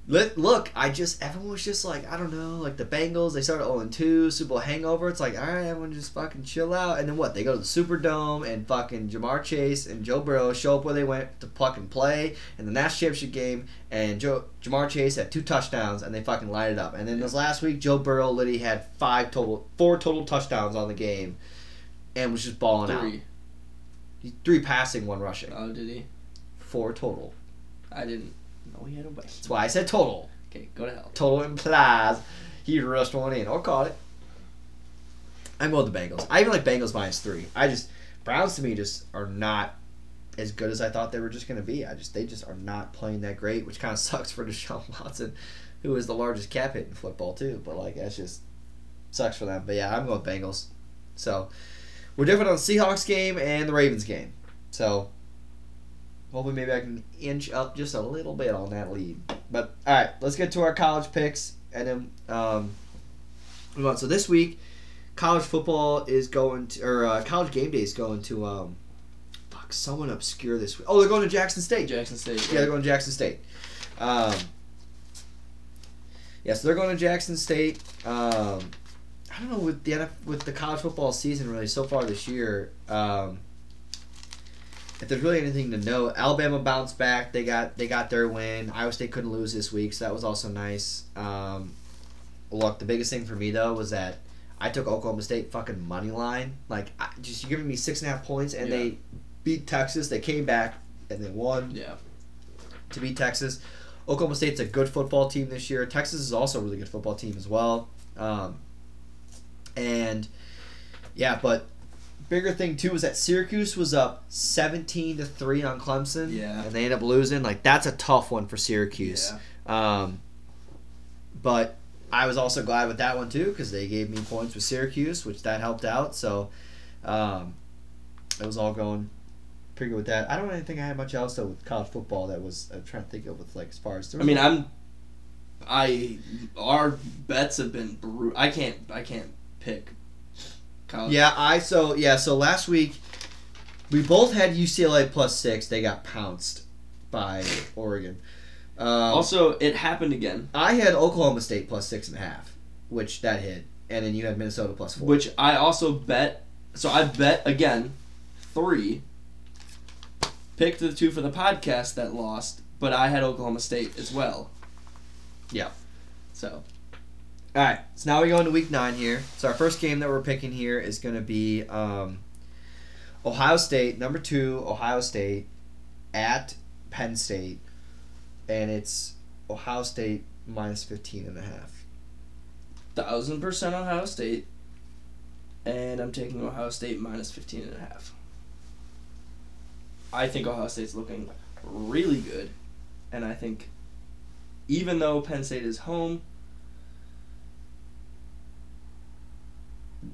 Look, I just everyone was just like I don't know, like the Bengals. They started 0 2, Super Bowl hangover. It's like all right, everyone just fucking chill out. And then what? They go to the Superdome and fucking Ja'Marr Chase and Joe Burrow show up where they went to fucking play in the national championship game. And Joe Ja'Marr Chase had two touchdowns and they fucking light it up. And then this last week, Joe Burrow literally had five total, four total touchdowns on the game, and was just balling out. three. Three passing, one rushing, Oh, did he? four total. I didn't he had a. That's why I said total. Okay, go to hell. Total implies he rushed one in or caught it. I'm going with the Bengals. I even like Bengals minus three. I just Browns to me just are not as good as I thought they were just going to be. I just they just are not playing that great, which kind of (laughs) sucks for Deshaun Watson, who is the largest cap hit in football too. But like that's just sucks for them. But yeah, I'm going with Bengals. So we're different on the Seahawks game and the Ravens game. So hopefully maybe I can inch up just a little bit on that lead. But all right, let's get to our college picks and then um, move on. So this week, college football is going to, or uh, college game day is going to, um, fuck, someone obscure this week. Oh, they're going to Jackson State. Jackson State. Yeah, they're going to Jackson State. Um, yeah, so they're going to Jackson State. Um, I don't know with the NF, with the college football season really so far this year. Um, if there's really anything to know, Alabama bounced back. They got they got their win. Iowa State couldn't lose this week, so that was also nice. Um, look, the biggest thing for me though was that I took Oklahoma State fucking money line. Like, I, just you giving me six and a half points, and Yeah. they beat Texas. They came back and they won Yeah. to beat Texas. Oklahoma State's a good football team this year. Texas is also a really good football team as well. Um, and yeah, but bigger thing too was that Syracuse was up seventeen to three on Clemson. Yeah. and they end up losing. Like that's a tough one for Syracuse. Yeah. Um, but I was also glad with that one too because they gave me points with Syracuse, which that helped out. So um, it was all going pretty good with that. I don't really think I had much else though with college football that was I'm trying to think of with like as far as I mean, I'm. I our bets have been brutal. I can't. I can't pick. College. yeah I so yeah so last week we both had UCLA plus six. They got pounced by Oregon. Um, Also, it happened again, I had Oklahoma State plus six and a half, which that hit, and then you had Minnesota plus four. which I also bet. So I bet again, three. Picked the two for the podcast that lost, but I had Oklahoma State as well. Yeah. So All right, so now we go into week nine here. So our first game that we're picking here is going to be um, Ohio State, number two, Ohio State, at Penn State. and it's Ohio State minus 15 and a half. Thousand percent Ohio State. And I'm taking Ohio State minus 15 and a half. I think Ohio State's looking really good. And I think even though Penn State is home,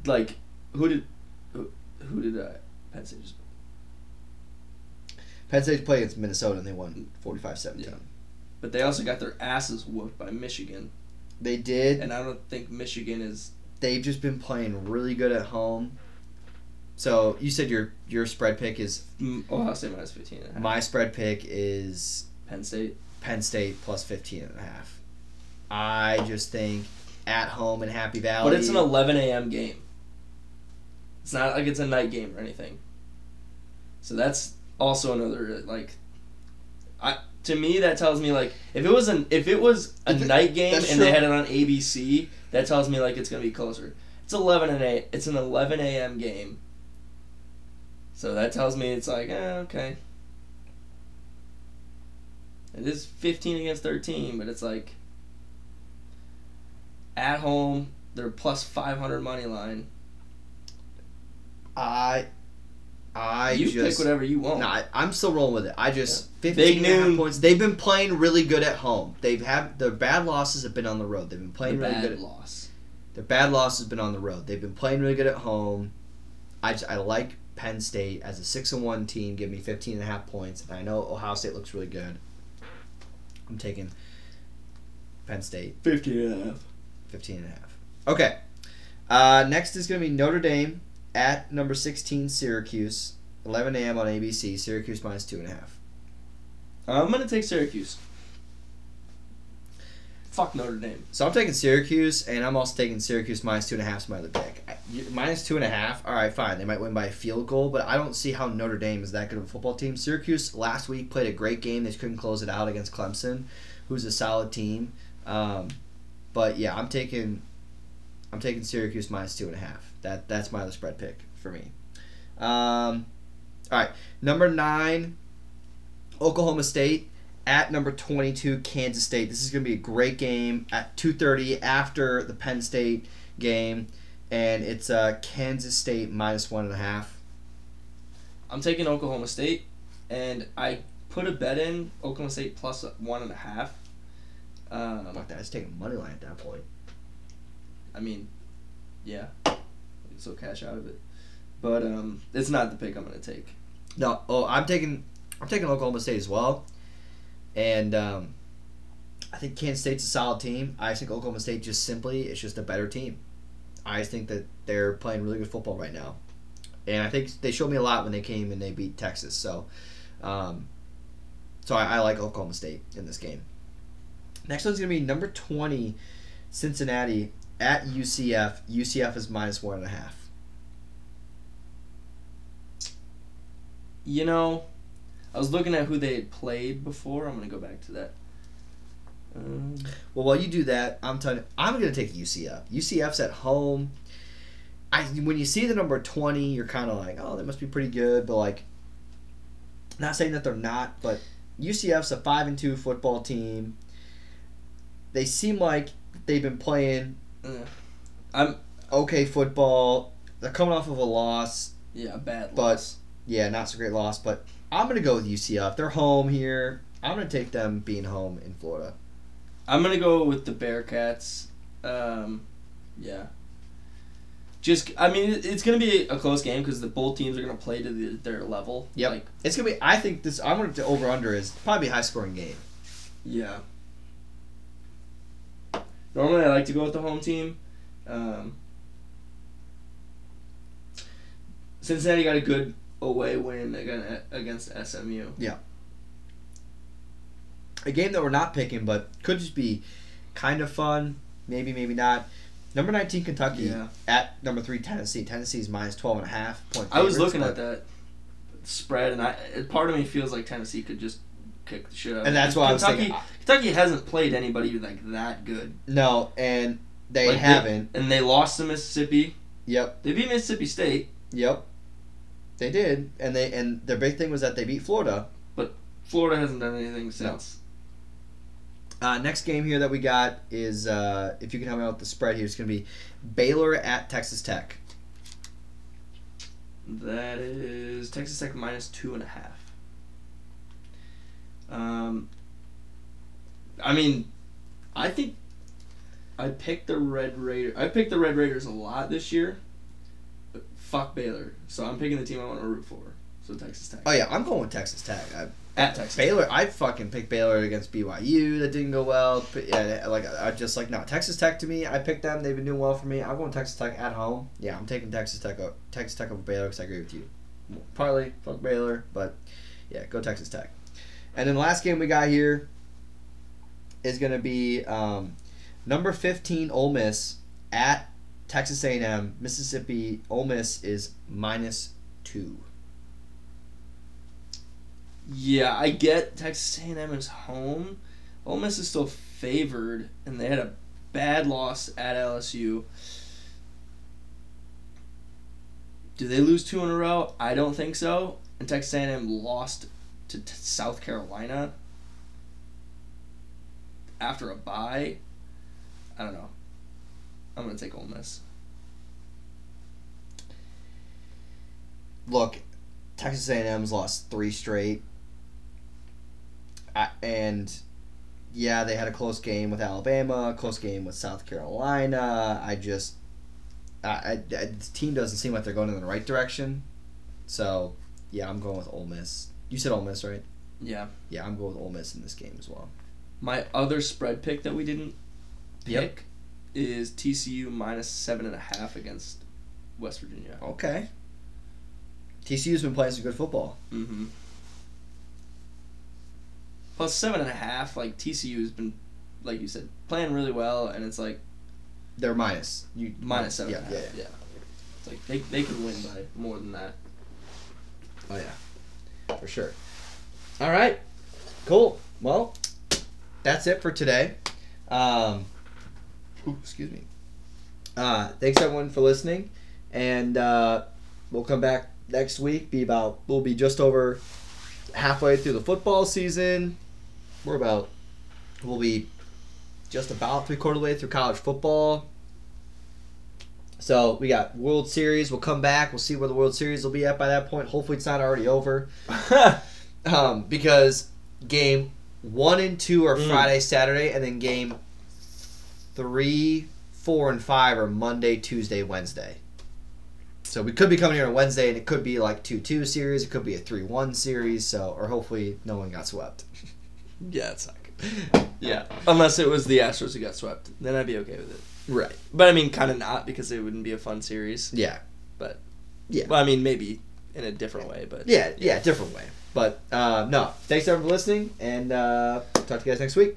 like who did who, who did uh, Penn State just Penn State played against Minnesota and they won 45-17. Yeah. But they also got their asses whooped by Michigan. They did. And I don't think Michigan is They've just been playing really good at home. So you said your your spread pick is Ohio State minus 15 and a half. my spread pick is Penn State. Penn State plus 15 and a half. I just think at home in Happy Valley. But it's an 11 a.m. game. It's not like it's a night game or anything. So that's also another like, I to me that tells me like if it was an if it was a night game and that's they had it on ABC, that tells me like it's gonna be closer. It's 11 and 8. It's an 11 a.m. game. So that tells me it's like eh, okay. It is 15 against 13, but it's like at home they're plus 500 money line. I I you just pick whatever you want. No, I, I'm still rolling with it. I just Big 15 and a half noon. points. They've been playing really good at home. They've had their bad losses have been on the road. They've been the playing really bad good. At, loss. their bad loss has been on the road. They've been playing really good at home. I just, I like Penn State as a six and one team. Give me 15 and a half points. And I know Ohio State looks really good. I'm taking Penn State 15 and a half. 15 and a half. Okay. Uh, next is going to be Notre Dame at number 16 Syracuse. 11 a.m. on ABC. Syracuse minus two and a half. I'm gonna take Syracuse. Fuck Notre Dame. So I'm taking Syracuse, and I'm also taking Syracuse minus two and a half is my other pick. I- Minus two and a half, all right, fine. They might win by a field goal, but I don't see how Notre Dame is that good of a football team. Syracuse last week played a great game. They couldn't close it out against Clemson, who's a solid team. Um, but yeah, I'm taking, I'm taking Syracuse minus two and a half. That that's my other spread pick for me. Um, all right, number nine, Oklahoma State at number 22 Kansas State. This is going to be a great game at 2:30 after the Penn State game, and it's uh, Kansas State minus one and a half. I'm taking Oklahoma State, and I put a bet in Oklahoma State plus one and a half. Um, Fuck that! I was taking money line at that point. I mean, yeah, still cash out of it, but um, it's not the pick I'm gonna take. No, oh, I'm taking I'm taking Oklahoma State as well, and um, I think Kansas State's a solid team. I think Oklahoma State just simply it's just a better team. I think that they're playing really good football right now, and I think they showed me a lot when they came and they beat Texas. So, um, so I, I like Oklahoma State in this game. Next one's gonna be number twenty, Cincinnati at UCF. UCF is minus one and a half. You know, I was looking at who they had played before. I'm gonna go back to that. Um, Well, while you do that, I'm telling you, I'm going to take UCF. UCF's at home. I when you see the number 20, you're kind of like, oh, they must be pretty good, but like, not saying that they're not, but UCF's a five and two football team. They seem like they've been playing I'm okay football. They're coming off of a loss. yeah bad But- loss. Yeah, not so great loss, but I'm going to go with UCF. They're home here. I'm to take them being home in Florida. I'm gonna go with the Bearcats. Um, yeah. Just, I mean, it's gonna be a close game because the both teams are gonna play to the, their level. Yep. Like, It's to be, I think this, I'm to over under is probably a high scoring game. yeah. Normally, I like to go with the home team. Um, Cincinnati got a good away win against SMU. Yeah. A game that we're not picking, but could just be kind of fun. Maybe, maybe not. Number 19, Kentucky Yeah. at number 3, Tennessee. Tennessee's minus 12 and a half point I was looking at that spread, and I part of me feels like Tennessee could just kick the shit out. of And that's why I was Kentucky, thinking. Kentucky hasn't played anybody like that good, No, and they Like, haven't. and they lost to Mississippi. Yep, They beat Mississippi State. yep. They did, and they and their big thing was that they beat Florida. But Florida hasn't done anything since. Uh, next game here that we got is uh, if you can help me out with the spread here, it's going to be Baylor at Texas Tech. That is Texas Tech minus two and a half. Um, I mean, I think I picked the Red Raider. I picked the Red Raiders a lot this year, but fuck Baylor. So I'm picking the team I want to root for. So Texas Tech. Oh yeah, I'm going with Texas Tech. I, At Texas. Baylor, I fucking picked Baylor against BYU. That didn't go well. But yeah, like I just like no Texas Tech to me. I picked them. They've been doing well for me. I'm going Texas Tech at home. Yeah, I'm taking Texas Tech. o- Texas Tech over Baylor because I agree with you. Partly fuck Baylor, but yeah, go Texas Tech. And then the last game we got here is gonna be um, number 15 Ole Miss at Texas A&M. Mississippi Ole Miss is minus two. Yeah, I get Texas A&M is home. Ole Miss is still favored, and they had a bad loss at LSU. Do they lose two in a row? I don't think so. And Texas A&M lost to South Carolina after a bye. I don't know. I'm gonna take Ole Miss. look, Texas A&M's lost three straight, uh, and yeah, they had a close game with Alabama, close game with South Carolina. I just, I, I, I- the team doesn't seem like they're going in the right direction, so yeah, I'm going with Ole Miss. You said Ole Miss, right? Yeah. Yeah, I'm going with Ole Miss in this game as well. My other spread pick that we didn't pick Yep. is TCU minus seven and a half against West Virginia. Okay. TCU's been playing some good football. Mm-hmm. Plus seven and a half, like TCU has been, like you said, playing really well, and it's like They're minus. You minus seven Yeah, and a half. yeah, Yeah, It's like they they can win by more than that. Oh yeah, for sure. All right, cool. Well, that's it for today. Um, ooh, excuse me. Uh, thanks everyone for listening, and uh, we'll come back next week. Be about we'll be just over halfway through the football season. We're about we'll be just about three quarter way through college football. So we got World Series. We'll come back. We'll see where the World Series will be at by that point. Hopefully, it's not already over. (laughs) um, because game one and two are Mm. Friday, Saturday, and then game three, four, and five are Monday, Tuesday, Wednesday. So we could be coming here on Wednesday, and it could be like two two series. It could be a three one series. So or hopefully no one got swept. (laughs) Yeah, it's not good. (laughs) Yeah, unless it was the Astros who got swept, then I'd be okay with it. Right. But I mean, kind of not because it wouldn't be a fun series. Yeah. But Yeah. well, I mean, maybe in a different way, but Yeah. Yeah. Different way. But uh, no. Thanks everyone for listening, and uh, talk to you guys next week.